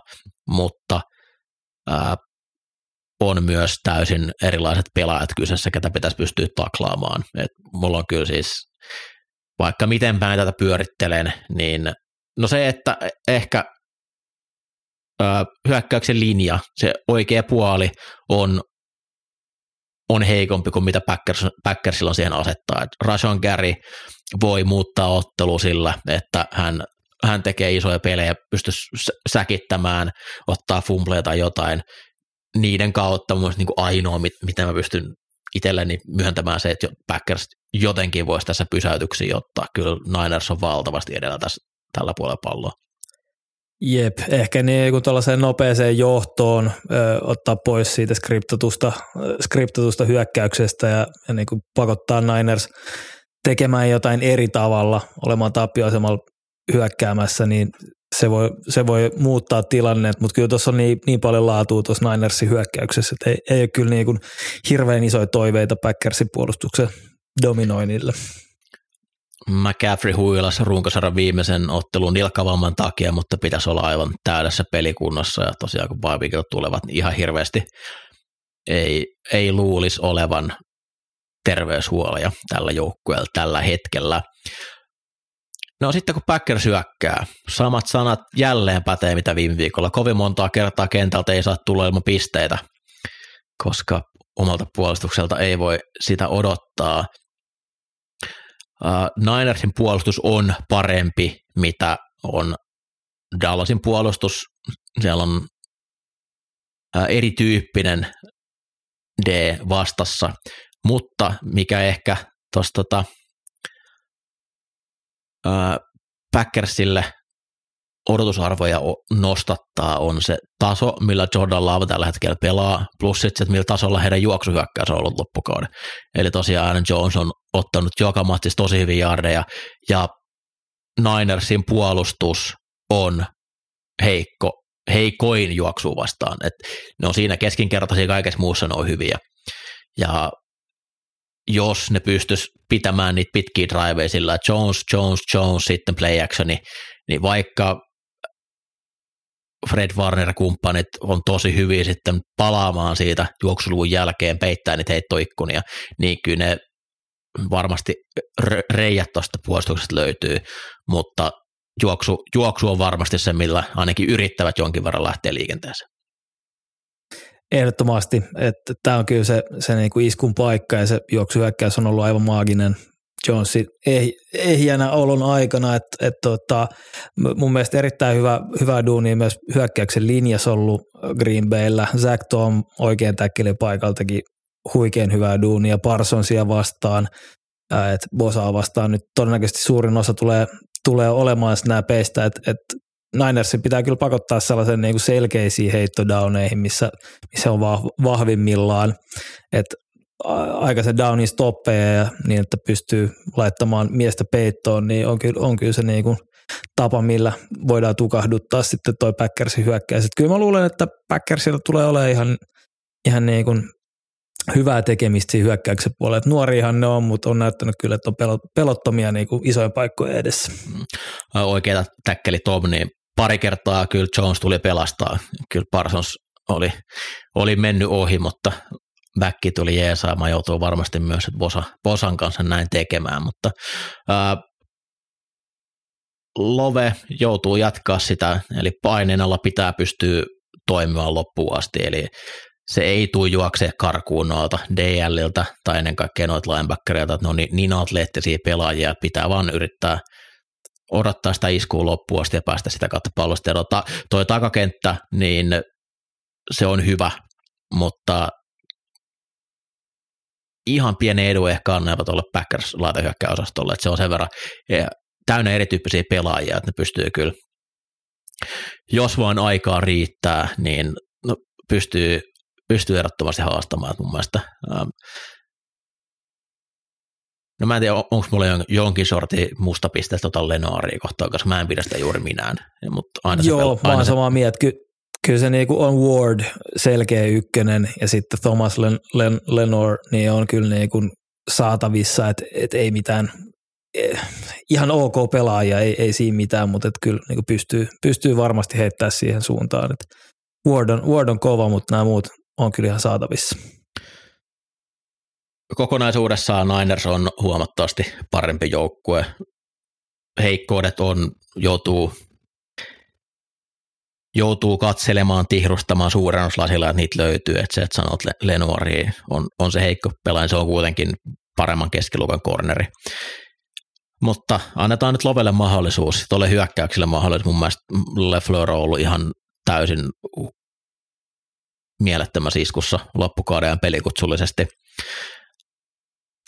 mutta ää, on myös täysin erilaiset pelaajat kyseessä, ketä pitäisi pystyä taklaamaan. Et mulla on kyllä siis, vaikka miten päin tätä pyörittelen, niin no se, että ehkä ää, hyökkäyksen linja, se oikea puoli on on heikompi kuin mitä Packers, Packersilla on siihen asettaa. Et Rashan Gary voi muuttaa ottelu sillä, että hän hän tekee isoja pelejä, pystyy säkittämään, ottaa fumbleja tai jotain. Niiden kautta mun niin kuin ainoa, mitä mä pystyn itselleni myöntämään se, että Packers jotenkin voisi tässä pysäytyksiä ottaa. Kyllä Niners on valtavasti edellä tässä, tällä puolella palloa. Jep, ehkä niin kuin tuollaiseen nopeeseen johtoon ö, ottaa pois siitä skriptatusta, skriptatusta hyökkäyksestä ja, ja niin kuin pakottaa Niners tekemään jotain eri tavalla, olemaan tappioasemalla hyökkäämässä, niin se voi, se voi muuttaa tilanneet, mutta kyllä tuossa on niin, niin paljon laatua tuossa Ninersin hyökkäyksessä, että ei, ei ole kyllä niin kuin hirveän isoja toiveita Packersin puolustuksen dominoinnille. McCaffrey huilas runkosarjan viimeisen ottelun nilkkavamman takia, mutta pitäisi olla aivan täydessä pelikunnossa ja tosiaan kun bye tulevat, niin ihan hirveästi ei, ei luulisi olevan terveyshuolia tällä joukkueella tällä hetkellä. No sitten kun Packers syökkää, samat sanat jälleen pätee mitä viime viikolla. Kovin montaa kertaa kentältä ei saa tulla ilman pisteitä, koska omalta puolustukselta ei voi sitä odottaa. Uh, Ninersin puolustus on parempi, mitä on Dallasin puolustus. Siellä on uh, erityyppinen D vastassa, mutta mikä ehkä tuossa tota, Packersille odotusarvoja nostattaa on se taso, millä Jordan Love tällä hetkellä pelaa, plus sitten, että millä tasolla heidän juoksuhyökkäys on ollut loppukauden. Eli tosiaan Aaron Jones on ottanut joka matsissa tosi hyviä jardeja, ja Ninersin puolustus on heikko, heikoin juoksu vastaan. Et ne on siinä keskinkertaisia kaikessa muussa ne on hyviä. Ja jos ne pystyis pitämään niitä pitkiä driveja sillä Jones, Jones, Jones, sitten play actioni, niin vaikka Fred Warner kumppanit on tosi hyviä sitten palaamaan siitä juoksuluvun jälkeen, peittää niitä heittoikkunia, niin kyllä ne varmasti reijät tuosta puolustuksesta löytyy, mutta juoksu, juoksu on varmasti se, millä ainakin yrittävät jonkin verran lähteä liikenteeseen. Ehdottomasti, että tämä on kyllä se, se niin kuin iskun paikka ja se juoksuhyökkäys on ollut aivan maaginen Jonesin ehjänä olon aikana, että, että tota, mun mielestä erittäin hyvä, hyvä duuni myös hyökkäyksen linjassa ollut Green Bayllä. Zach Tom oikein täkkeli paikaltakin huikein hyvää duunia Parsonsia vastaan, että Bosaa vastaan nyt todennäköisesti suurin osa tulee, tulee olemaan snäpeistä, että, että Ninersin pitää kyllä pakottaa sellaisen niin kuin selkeisiin heittodowneihin, missä, missä on vahvimmillaan, että aika se downin stoppeja ja niin, että pystyy laittamaan miestä peittoon, niin on kyllä, on kyllä se niin kuin tapa, millä voidaan tukahduttaa sitten toi Packersin hyökkäys. Kyllä mä luulen, että Packersilla tulee olemaan ihan, ihan niin kuin hyvää tekemistä siinä hyökkäyksen puolella. Että nuoriahan ne on, mutta on näyttänyt kyllä, että on pelottomia niin kuin isoja paikkoja edessä. Mm. Oikeita täkkeli Tom, niin pari kertaa kyllä Jones tuli pelastaa. Kyllä Parsons oli, oli mennyt ohi, mutta backi tuli jeesaamaan, joutuu varmasti myös että Bosa, Bosan kanssa näin tekemään, mutta ää, Love joutuu jatkaa sitä, eli paineen alla pitää pystyä toimimaan loppuun asti, eli se ei tule juoksee karkuun noilta DLiltä tai ennen kaikkea noilta linebackereilta, että ne on niin, niin atleettisia pelaajia, pitää vaan yrittää odottaa sitä iskua loppuun asti ja päästä sitä kautta pallosta eroon. Toi takakenttä, niin se on hyvä, mutta ihan pieni edu ehkä anneava tuolle Packers laitahyökkäosastolle, että se on sen verran täynnä erityyppisiä pelaajia, että ne pystyy kyllä, jos vain aikaa riittää, niin no, pystyy, pystyy ehdottomasti haastamaan, että mun mielestä ähm, No mä en tiedä, onko mulla jonkin sorti musta piste tota Lenoaria kohtaan, koska mä en pidä sitä juuri minään. Mutta aina Joo, se, aina mä oon samaa mieltä. Ky- kyllä se niinku on Ward selkeä ykkönen ja sitten Thomas Len- Len- Lenore niin on kyllä niinku saatavissa, että et ei mitään eh, ihan ok pelaaja, ei, ei siinä mitään, mutta et kyllä niinku pystyy, pystyy varmasti heittämään siihen suuntaan. Et Ward, on, Ward on kova, mutta nämä muut on kyllä ihan saatavissa kokonaisuudessaan Niners on huomattavasti parempi joukkue. Heikkoudet on, joutuu, joutuu katselemaan, tihrustamaan suurennuslasilla, että niitä löytyy. Että se, että sanot Lenuari on, on se heikko pelaaja, se on kuitenkin paremman keskiluokan corneri. Mutta annetaan nyt Lovelle mahdollisuus, tuolle hyökkäykselle mahdollisuus. Mun mielestä Lefleur on ollut ihan täysin mielettömässä iskussa loppukauden pelikutsullisesti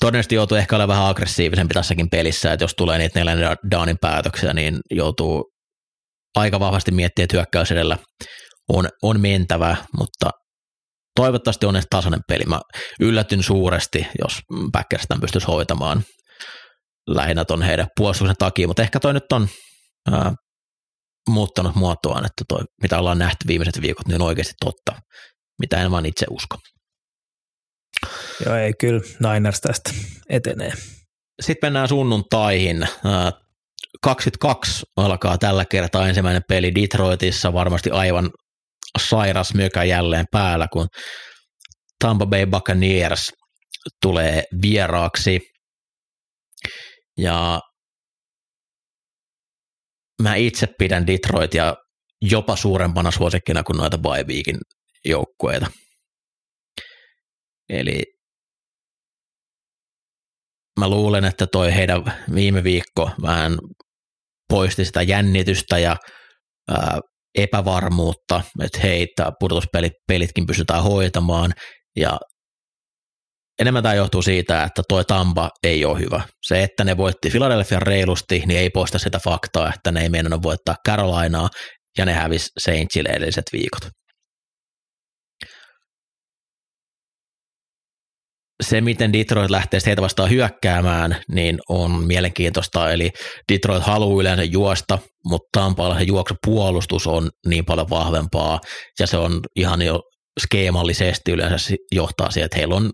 todennäköisesti joutuu ehkä olemaan vähän aggressiivisempi tässäkin pelissä, että jos tulee niitä neljän downin päätöksiä, niin joutuu aika vahvasti miettiä, että hyökkäys edellä on, on mentävä, mutta toivottavasti on edes tasainen peli. Mä yllätyn suuresti, jos Packers tämän pystyisi hoitamaan lähinnä ton heidän puolustuksen takia, mutta ehkä toi nyt on ää, muuttanut muotoaan, että toi, mitä ollaan nähty viimeiset viikot, niin on oikeasti totta, mitä en vaan itse usko. Joo, ei kyllä Niners tästä etenee. Sitten mennään sunnuntaihin. 22 alkaa tällä kertaa ensimmäinen peli Detroitissa, varmasti aivan sairas myökä jälleen päällä, kun Tampa Bay Buccaneers tulee vieraaksi. Ja mä itse pidän Detroitia jopa suurempana suosikkina kuin noita weekin joukkueita. Eli mä luulen, että toi heidän viime viikko vähän poisti sitä jännitystä ja ää, epävarmuutta, että hei, pudotuspelitkin pystytään hoitamaan ja enemmän tämä johtuu siitä, että toi Tampa ei ole hyvä. Se, että ne voitti Philadelphia reilusti, niin ei poista sitä faktaa, että ne ei meinannut voittaa Carolinaa ja ne hävisi Saintsille edelliset viikot. Se, miten Detroit lähtee heitä vastaan hyökkäämään, niin on mielenkiintoista. Eli Detroit haluaa yleensä juosta, mutta Tampaalla se juoksupuolustus on niin paljon vahvempaa, ja se on ihan jo skeemallisesti yleensä johtaa siihen, että heillä on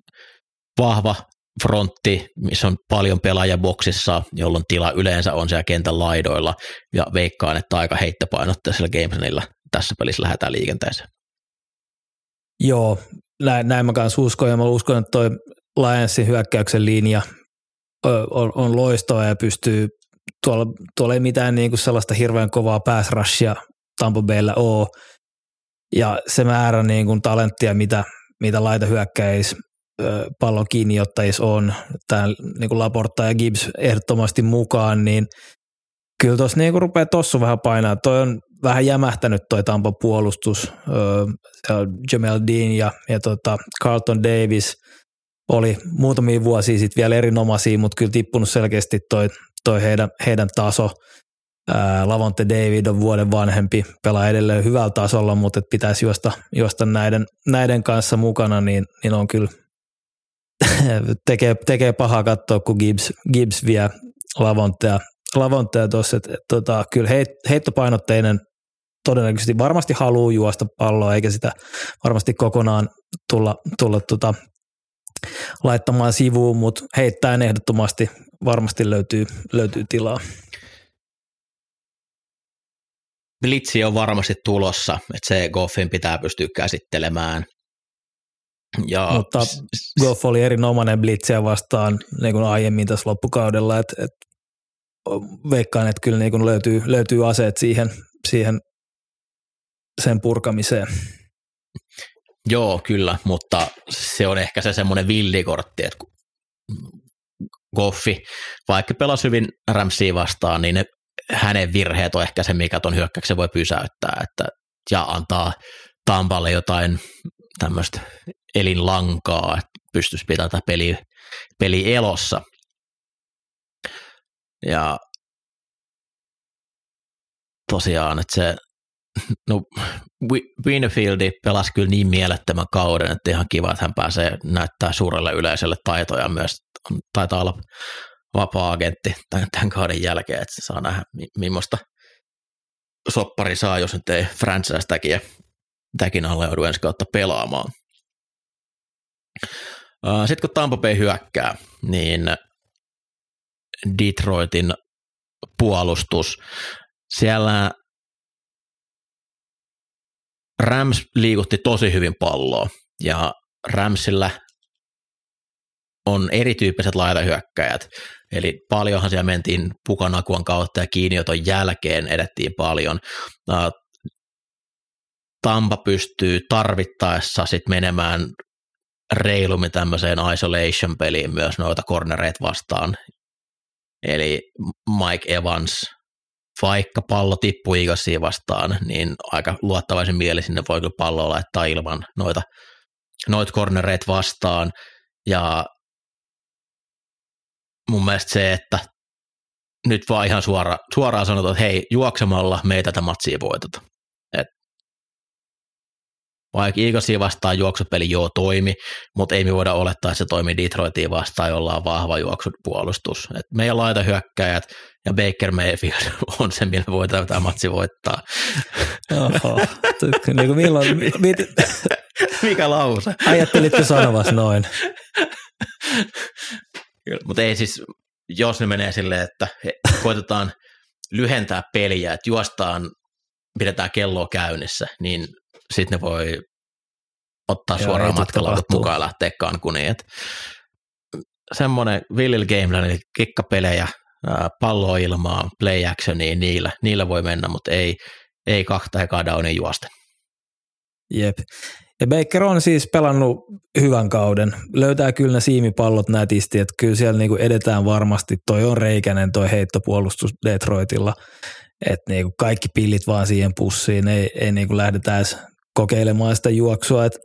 vahva frontti, missä on paljon pelaajia boksissa, jolloin tila yleensä on siellä kentän laidoilla, ja veikkaan, että aika heittopainotteisella gameplanilla tässä pelissä lähdetään liikenteeseen. Joo, näin, näin mä kanssa uskon, ja mä uskon, että toi Lionsin hyökkäyksen linja on, on loistava ja pystyy, tuolla, tuolla ei mitään niin kuin sellaista hirveän kovaa pass rushia Tampa Bayllä ole, ja se määrä niin kuin talenttia, mitä, mitä laita hyökkäis pallon kiinniottajissa on, tämä niin kuin Laporta ja Gibbs ehdottomasti mukaan, niin kyllä tuossa niin rupeaa tossu vähän painaa. Toi on vähän jämähtänyt toi Tampa puolustus. Jamel Dean ja, ja tota Carlton Davis oli muutamia vuosia sitten vielä erinomaisia, mutta kyllä tippunut selkeästi toi, toi heidän, heidän taso. Lavonte David on vuoden vanhempi, pelaa edelleen hyvällä tasolla, mutta et pitäisi juosta, juosta näiden, näiden kanssa mukana, niin, niin on kyllä (laughs) tekee, tekee pahaa katsoa, kun Gibbs, Gibbs vie Lavontea, Lavontea tuossa, että et, tota, kyllä heit, heittopainotteinen todennäköisesti varmasti haluaa juosta palloa, eikä sitä varmasti kokonaan tulla, tulla tota, laittamaan sivuun, mutta heittäen ehdottomasti varmasti löytyy, löytyy tilaa. Blitzi on varmasti tulossa, että se Goffin pitää pystyä käsittelemään. Ja, Mutta Goff oli erinomainen blitsiä vastaan niin kuin aiemmin tässä loppukaudella, että, että veikkaan, että kyllä niin kuin löytyy, löytyy aseet siihen, siihen sen purkamiseen. Joo, kyllä, mutta se on ehkä se semmoinen villikortti, että Goffi, vaikka pelasi hyvin Ramsia vastaan, niin ne, hänen virheet on ehkä se, mikä tuon hyökkäyksen voi pysäyttää, että, ja antaa Tampalle jotain tämmöistä elinlankaa, että pystyisi pitämään tätä peli, peli elossa. Ja tosiaan, että se (laughs) no Winfield pelasi kyllä niin mielettömän kauden, että ihan kiva, että hän pääsee näyttää suurelle yleisölle taitoja myös. Taitaa olla vapaa-agentti tämän, tämän kauden jälkeen, että saa nähdä millaista soppari saa, jos nyt ei franchise täkin, täkin alle joudu ensi kautta pelaamaan. Sitten kun Tampa Bay hyökkää, niin Detroitin puolustus, siellä Rams liikutti tosi hyvin palloa ja Ramsillä on erityyppiset laitahyökkäjät. Eli paljonhan siellä mentiin pukanakuan kautta ja kiinnioton jälkeen edettiin paljon. Tampa pystyy tarvittaessa sitten menemään reilummin tämmöiseen isolation-peliin myös noita cornereita vastaan. Eli Mike Evans vaikka pallo tippuu Eaglesiin vastaan, niin aika luottavaisen mieli sinne voi kyllä palloa laittaa ilman noita, noita cornereita vastaan. Ja mun mielestä se, että nyt vaan ihan suora, suoraan sanotaan, että hei, juoksemalla me ei tätä matsia voiteta. Vaikka Eaglesia vastaan juoksupeli joo toimi, mutta ei me voida olettaa, että se toimii Detroitiin vastaan, jolla on vahva juoksupuolustus. Et meidän laita hyökkäjät ja Baker Mayfield (laughs) on se, millä voidaan tämä matsi voittaa. Oho, niin kuin milloin, mit, (laughs) Mikä lause? Ajattelitte sanovas noin. Mutta ei siis, jos ne menee silleen, että koitetaan lyhentää peliä, että juostaan, pidetään kelloa käynnissä, niin sitten ne voi ottaa Joo, suoraan tapahtuu. mukaan ja lähteä Cancuniin. Et semmoinen Willil Gameland, eli kikkapelejä, palloa ilmaa, play actioniin, niillä, niillä voi mennä, mutta ei, ei kahta ekaa downin juosta. Jep. Ja Baker on siis pelannut hyvän kauden. Löytää kyllä ne siimipallot nätisti, että kyllä siellä niinku edetään varmasti. Toi on reikäinen toi heittopuolustus Detroitilla. Että niinku kaikki pillit vaan siihen pussiin. Ei, ei niinku lähdetä edes kokeilemaan sitä juoksua. Et,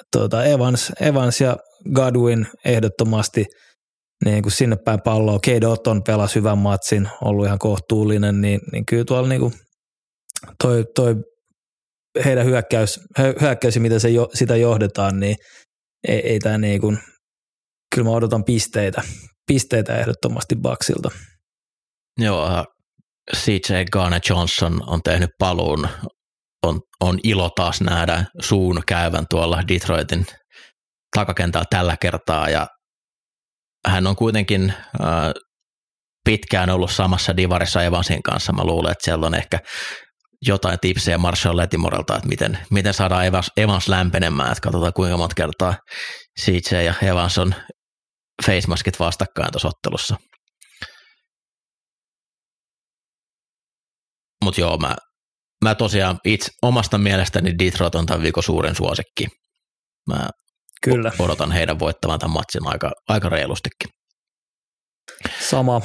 et tuota Evans, Evans ja Godwin ehdottomasti niin sinne päin palloa. Cade Otton pelasi hyvän matsin, ollut ihan kohtuullinen, niin, niin kyllä tuolla niinku toi, toi heidän hyökkäys, hy- hyökkäys miten se jo, sitä johdetaan, niin ei, ei tämä niin kuin, kyllä mä odotan pisteitä, pisteitä ehdottomasti Baksilta. Joo, CJ Garner Johnson on tehnyt paluun. On, on ilo taas nähdä suun käyvän tuolla Detroitin takakentällä tällä kertaa ja hän on kuitenkin äh, pitkään ollut samassa divarissa Evansin kanssa. Mä luulen, että siellä on ehkä jotain tipsejä Marshall Letimorelta, että miten, miten saadaan Evans, Evans lämpenemään, että katsotaan kuinka monta kertaa CJ ja Evans on facemaskit vastakkain tuossa ottelussa. Mutta joo, mä, mä tosiaan itse omasta mielestäni Detroit on tämän viikon suuren suosikki. Mä Kyllä, odotan heidän voittavan tämän matsin aika, aika reilustikin. sama.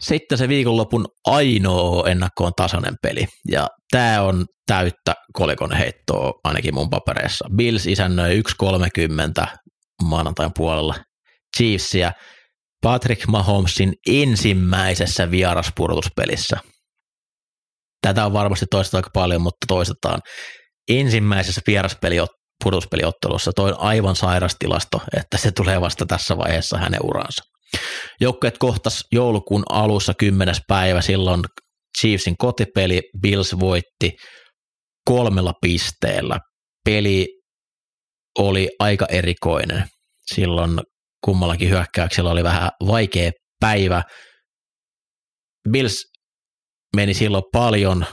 Sitten se viikonlopun ainoa ennakkoon tasainen peli, ja tämä on täyttä kolikon heittoa ainakin mun papereissa. Bills isännöi 1.30 maanantain puolella Chiefsia Patrick Mahomesin ensimmäisessä vieraspurtuspelissä. Tätä on varmasti toistettu aika paljon, mutta toistetaan. Ensimmäisessä vieraspeliottelussa toi on aivan sairas tilasto, että se tulee vasta tässä vaiheessa hänen uransa. Joukkueet kohtas joulukuun alussa 10. päivä, silloin Chiefsin kotipeli, Bills voitti kolmella pisteellä. Peli oli aika erikoinen. Silloin kummallakin hyökkäyksellä oli vähän vaikea päivä. Bills meni silloin paljon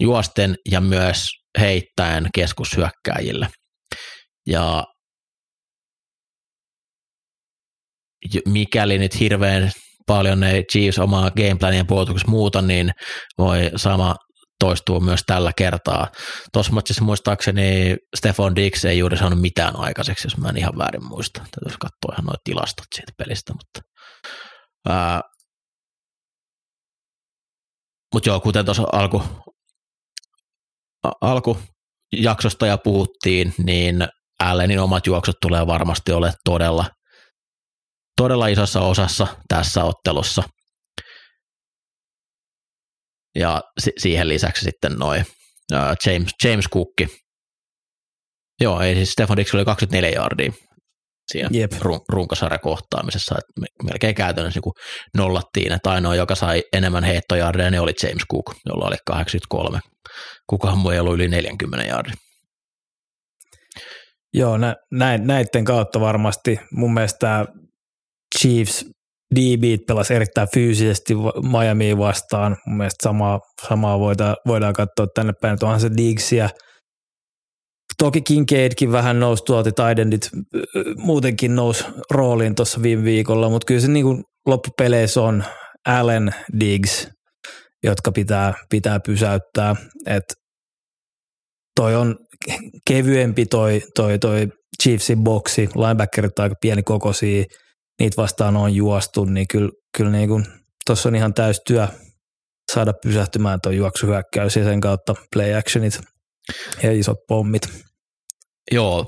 juosten ja myös heittäen keskushyökkääjille. Ja mikäli nyt hirveän paljon ne Chiefs omaa gameplania puolustuksessa muuta, niin voi sama toistuu myös tällä kertaa. Tuossa matsissa muistaakseni Stefan Dix ei juuri saanut mitään aikaiseksi, jos mä en ihan väärin muista. Täytyisi katsoa ihan noita tilastot siitä pelistä, mutta ää, mutta joo, kuten tuossa alku, alkujaksosta ja puhuttiin, niin Allenin omat juoksut tulee varmasti ole todella, todella isossa osassa tässä ottelussa. Ja si- siihen lisäksi sitten noin James, James Cookki. Joo, ei siis Stefan Dix oli 24 yardia siinä Jep. run- runkosarjakohtaamisessa, että melkein käytännössä niin nollattiin, että ainoa, joka sai enemmän heittojardeja, ne oli James Cook, jolla oli 83. Kukaan muu ei ollut yli 40 jardia. Joo, nä, näin, näiden kautta varmasti mun mielestä Chiefs DB pelasi erittäin fyysisesti Miami vastaan. Mun mielestä samaa, samaa voidaan, voidaan katsoa tänne päin, että onhan se Diggs ja Toki Kincaidkin vähän nousi tuolta, Tidendit muutenkin nousi rooliin tuossa viime viikolla, mutta kyllä se niin kuin loppupeleissä on Allen Diggs, jotka pitää, pitää pysäyttää. Et toi on kevyempi toi, toi, toi Chiefsin boksi, linebackerit aika pieni kokoisia, niitä vastaan on juostu, niin kyllä, kyllä niin kuin, tuossa on ihan täys työ saada pysähtymään tuo juoksuhyökkäys ja sen kautta play actionit ja isot pommit. Joo,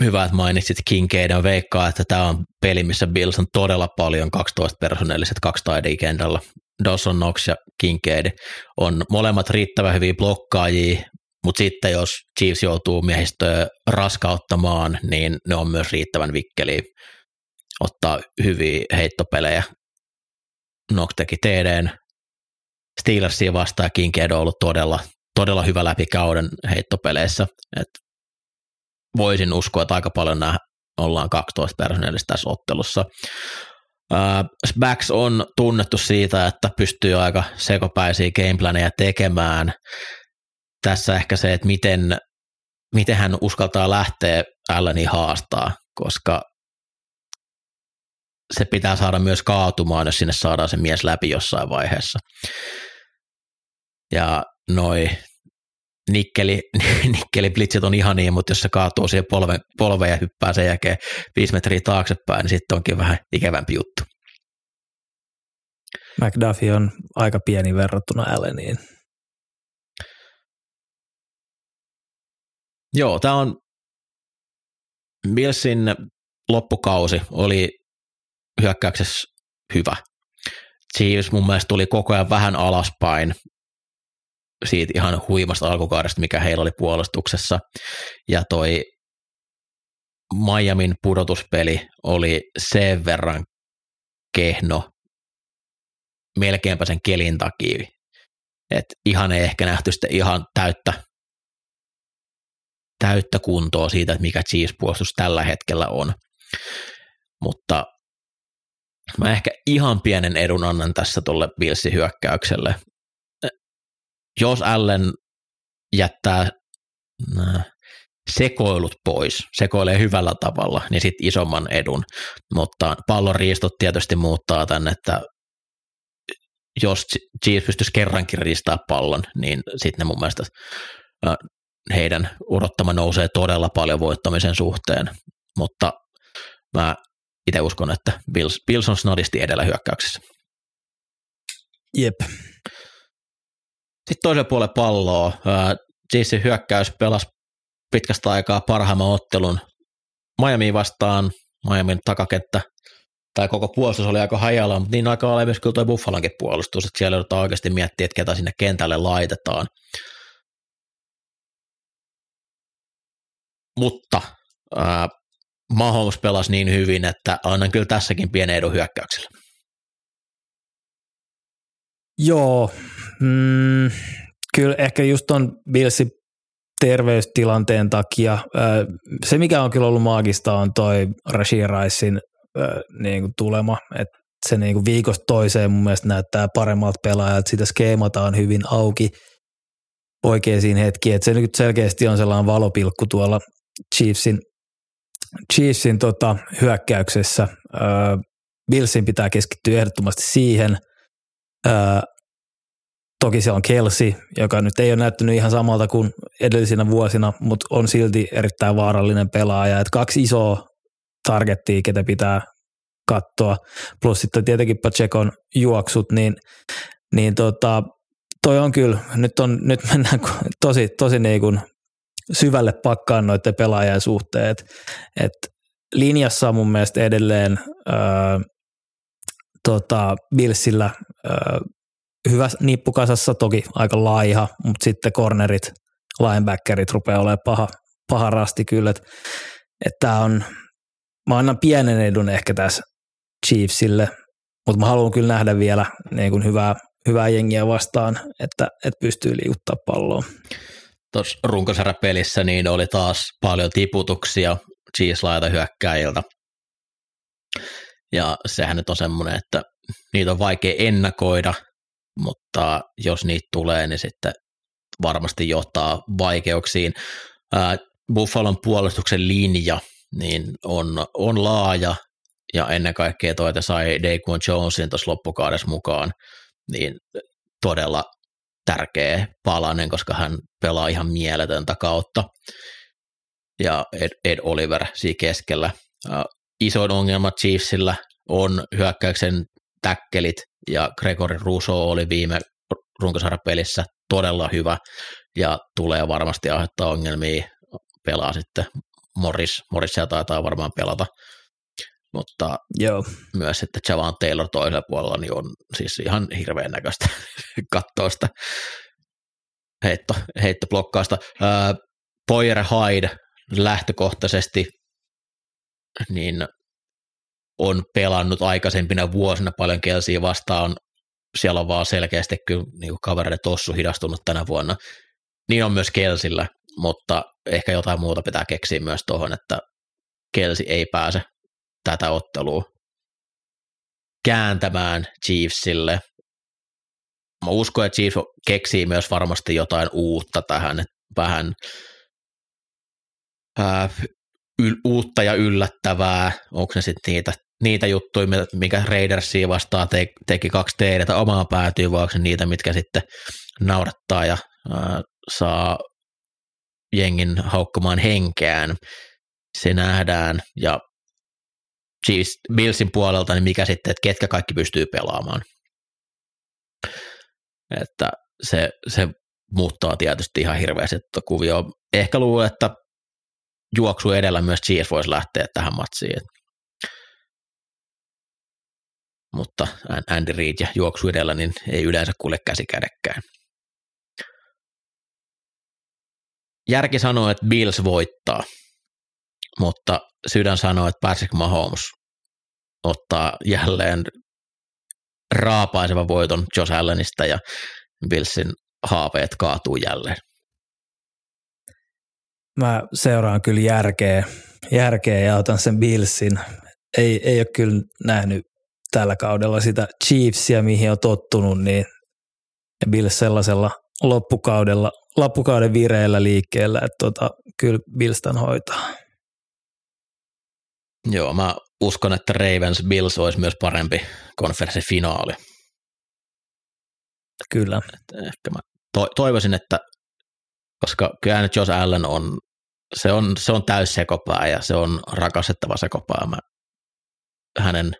hyvä, että mainitsit Kincaid ja veikkaa, että tämä on peli, missä Bills on todella paljon 12 personelliset kaksi taidia kentällä. Dawson Knox ja Kincaid on molemmat riittävän hyviä blokkaajia, mutta sitten jos Chiefs joutuu miehistöä raskauttamaan, niin ne on myös riittävän vikkeliä ottaa hyviä heittopelejä. Knox teki TDn Steelersia vastaan ja Kincaid on ollut todella, todella hyvä läpi kauden heittopeleissä. Et voisin uskoa, että aika paljon nämä ollaan 12 personellista tässä ottelussa. Backs on tunnettu siitä, että pystyy aika sekopäisiä gameplaneja tekemään. Tässä ehkä se, että miten miten hän uskaltaa lähteä Alleni haastaa, koska se pitää saada myös kaatumaan, jos sinne saadaan se mies läpi jossain vaiheessa. Ja noi nikkeli, (laughs) nikkeli blitzit on ihan niin, mutta jos se kaatuu siihen polve, polveen ja hyppää sen jälkeen viisi metriä taaksepäin, niin sitten onkin vähän ikävämpi juttu. McDuffie on aika pieni verrattuna Alleniin. Joo, tämä on Billsin loppukausi oli hyökkäyksessä hyvä. Chiefs mun mielestä tuli koko ajan vähän alaspäin siitä ihan huimasta alkukaudesta, mikä heillä oli puolustuksessa. Ja toi Miamin pudotuspeli oli sen verran kehno melkeinpä sen kelin takia. Et ihan ei ehkä nähty sitten ihan täyttä, täyttä kuntoa siitä, että mikä Chiefs-puolustus tällä hetkellä on. Mutta mä ehkä ihan pienen edun annan tässä tuolle Billsin hyökkäykselle. Jos Allen jättää sekoilut pois, sekoilee hyvällä tavalla, niin sitten isomman edun. Mutta pallon riistot tietysti muuttaa tänne, että jos Chiefs pystyisi kerrankin riistää pallon, niin sitten ne mun mielestä heidän odottama nousee todella paljon voittamisen suhteen, mutta mä itse uskon, että Bills, Bills on snadisti edellä hyökkäyksessä. Jep. Sitten toisella puolella palloa. Chiefsin hyökkäys pelasi pitkästä aikaa parhaimman ottelun Miami vastaan. Miamin takakenttä tai koko puolustus oli aika hajalla, mutta niin aika oli myös kyllä tuo Buffalonkin puolustus, että siellä joudutaan oikeasti miettiä, että ketä sinne kentälle laitetaan. Mutta äh, Mahomes pelasi niin hyvin, että annan kyllä tässäkin pienen edun hyökkäyksellä. Joo, mm, kyllä ehkä just on Billsin terveystilanteen takia. Se, mikä on kyllä ollut maagista, on toi Rashid Ricein niin kuin tulema, että se niin kuin viikosta toiseen mun mielestä näyttää paremmalta pelaajalta, sitä skeemataan hyvin auki oikeisiin hetkiin, että se nyt selkeästi on sellainen valopilkku tuolla Chiefsin, Chiefsin tota, hyökkäyksessä. Billsin pitää keskittyä ehdottomasti siihen. Toki se on Kelsey, joka nyt ei ole näyttänyt ihan samalta kuin edellisinä vuosina, mutta on silti erittäin vaarallinen pelaaja. Et kaksi isoa targettia, ketä pitää katsoa, plus sitten tietenkin Pachekon juoksut, niin, niin tota, toi on kyllä, nyt, on, nyt mennään tosi, tosi niin kuin syvälle pakkaan noiden pelaajien suhteen, että et linjassa on mun mielestä edelleen öö, tota, Billsillä hyvä nippukasassa, toki aika laiha, mutta sitten cornerit, linebackerit rupeaa olemaan paha, paha rasti kyllä, että et on, mä annan pienen edun ehkä tässä Chiefsille, mutta mä haluan kyllä nähdä vielä niin kuin hyvää, hyvää jengiä vastaan, että, että pystyy liikuttaa palloa. Tuossa runkosarjapelissä niin oli taas paljon tiputuksia Chiefs-laita hyökkäjiltä. Ja sehän nyt on semmoinen, että niitä on vaikea ennakoida, mutta jos niitä tulee, niin sitten varmasti johtaa vaikeuksiin. Buffalon puolustuksen linja niin on, on laaja ja ennen kaikkea toi, että sai Daquan Jonesin tuossa loppukaudessa mukaan, niin todella tärkeä palanen, koska hän pelaa ihan mieletöntä kautta. Ja Ed, Ed Oliver siinä keskellä. Isoin ongelma Chiefsillä on hyökkäyksen täkkelit, ja Gregory Russo oli viime runkosarjapelissä todella hyvä, ja tulee varmasti aiheuttaa ongelmia, pelaa sitten Morris, Morrisia taitaa varmaan pelata, mutta Joo. myös, että Javan Taylor toisella puolella niin on siis ihan hirveän näköistä (laughs) kattoista heitto, heittoblokkaasta. Ää, Poyer Hyde lähtökohtaisesti niin on pelannut aikaisempina vuosina paljon Kelsiä vastaan. Siellä on vaan selkeästi kyllä niin kavereiden tossu hidastunut tänä vuonna. Niin on myös Kelsillä, mutta ehkä jotain muuta pitää keksiä myös tuohon, että Kelsi ei pääse tätä ottelua kääntämään Chiefsille. Mä uskon, että Chiefs keksii myös varmasti jotain uutta tähän, että vähän ää, yl, uutta ja yllättävää, onko ne sitten niitä, niitä juttuja, mikä Raidersia vastaan te, teki kaksi teidätä omaa päätyy, vai onko niitä, mitkä sitten naurattaa ja ää, saa jengin haukkumaan henkeään. Se nähdään ja Chiefs, Billsin puolelta, niin mikä sitten, että ketkä kaikki pystyy pelaamaan. Että se, se muuttaa tietysti ihan hirveästi kuvio. Ehkä luulen, että juoksu edellä myös Chiefs voisi lähteä tähän matsiin. Mutta Andy Reid ja juoksu edellä niin ei yleensä kuule käsi kädekkään. Järki sanoo, että Bills voittaa, mutta sydän sanoo, että Patrick Mahomes ottaa jälleen raapaisevan voiton Josh Allenista ja Billsin haaveet kaatuu jälleen. Mä seuraan kyllä järkeä, järkeä ja otan sen Billsin. Ei, ei ole kyllä nähnyt tällä kaudella sitä Chiefsia, mihin on tottunut, niin Bills sellaisella loppukaudella, loppukauden vireellä liikkeellä, että tota, kyllä Billstan hoitaa. Joo, mä uskon, että Ravens Bills olisi myös parempi konferenssifinaali. Kyllä. Että ehkä mä to- toivoisin, että koska kyllä nyt Josh Allen on, se on, se on täys sekopää ja se on rakastettava sekopää. Mä, hänen,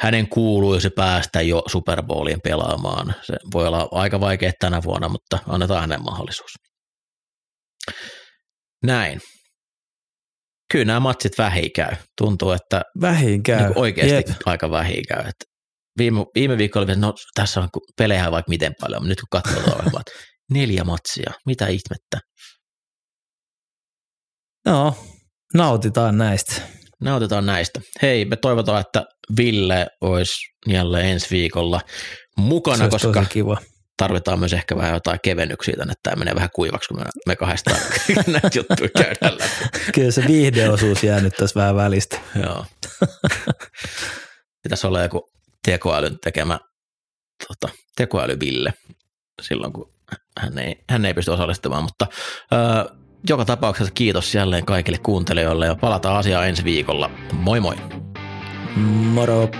hänen kuuluisi päästä jo Super Bowlien pelaamaan. Se voi olla aika vaikea tänä vuonna, mutta annetaan hänen mahdollisuus. Näin. Kyllä nämä matsit vähin käy. Tuntuu, että vähin käy. Niin oikeasti Jep. aika vähin käy. Että viime, viime viikolla oli, no tässä on pelejä vaikka miten paljon, mutta nyt kun katsoo (laughs) ohjelmaa, neljä matsia, mitä ihmettä. No, nautitaan näistä. Nautitaan näistä. Hei, me toivotaan, että Ville olisi jälleen ensi viikolla mukana, koska kiva. tarvitaan myös ehkä vähän jotain kevennyksiä tänne, että tämä menee vähän kuivaksi, kun me, me kahdestaan (laughs) näitä juttuja käydään läpi. Kyllä se viihdeosuus jää nyt tässä vähän välistä. Joo. Pitäisi olla joku tekoälyn tekemä tota, tekoälyville silloin, kun hän ei, hän ei pysty osallistumaan, mutta ö, joka tapauksessa kiitos jälleen kaikille kuuntelijoille ja palataan asiaan ensi viikolla. Moi moi! Moro!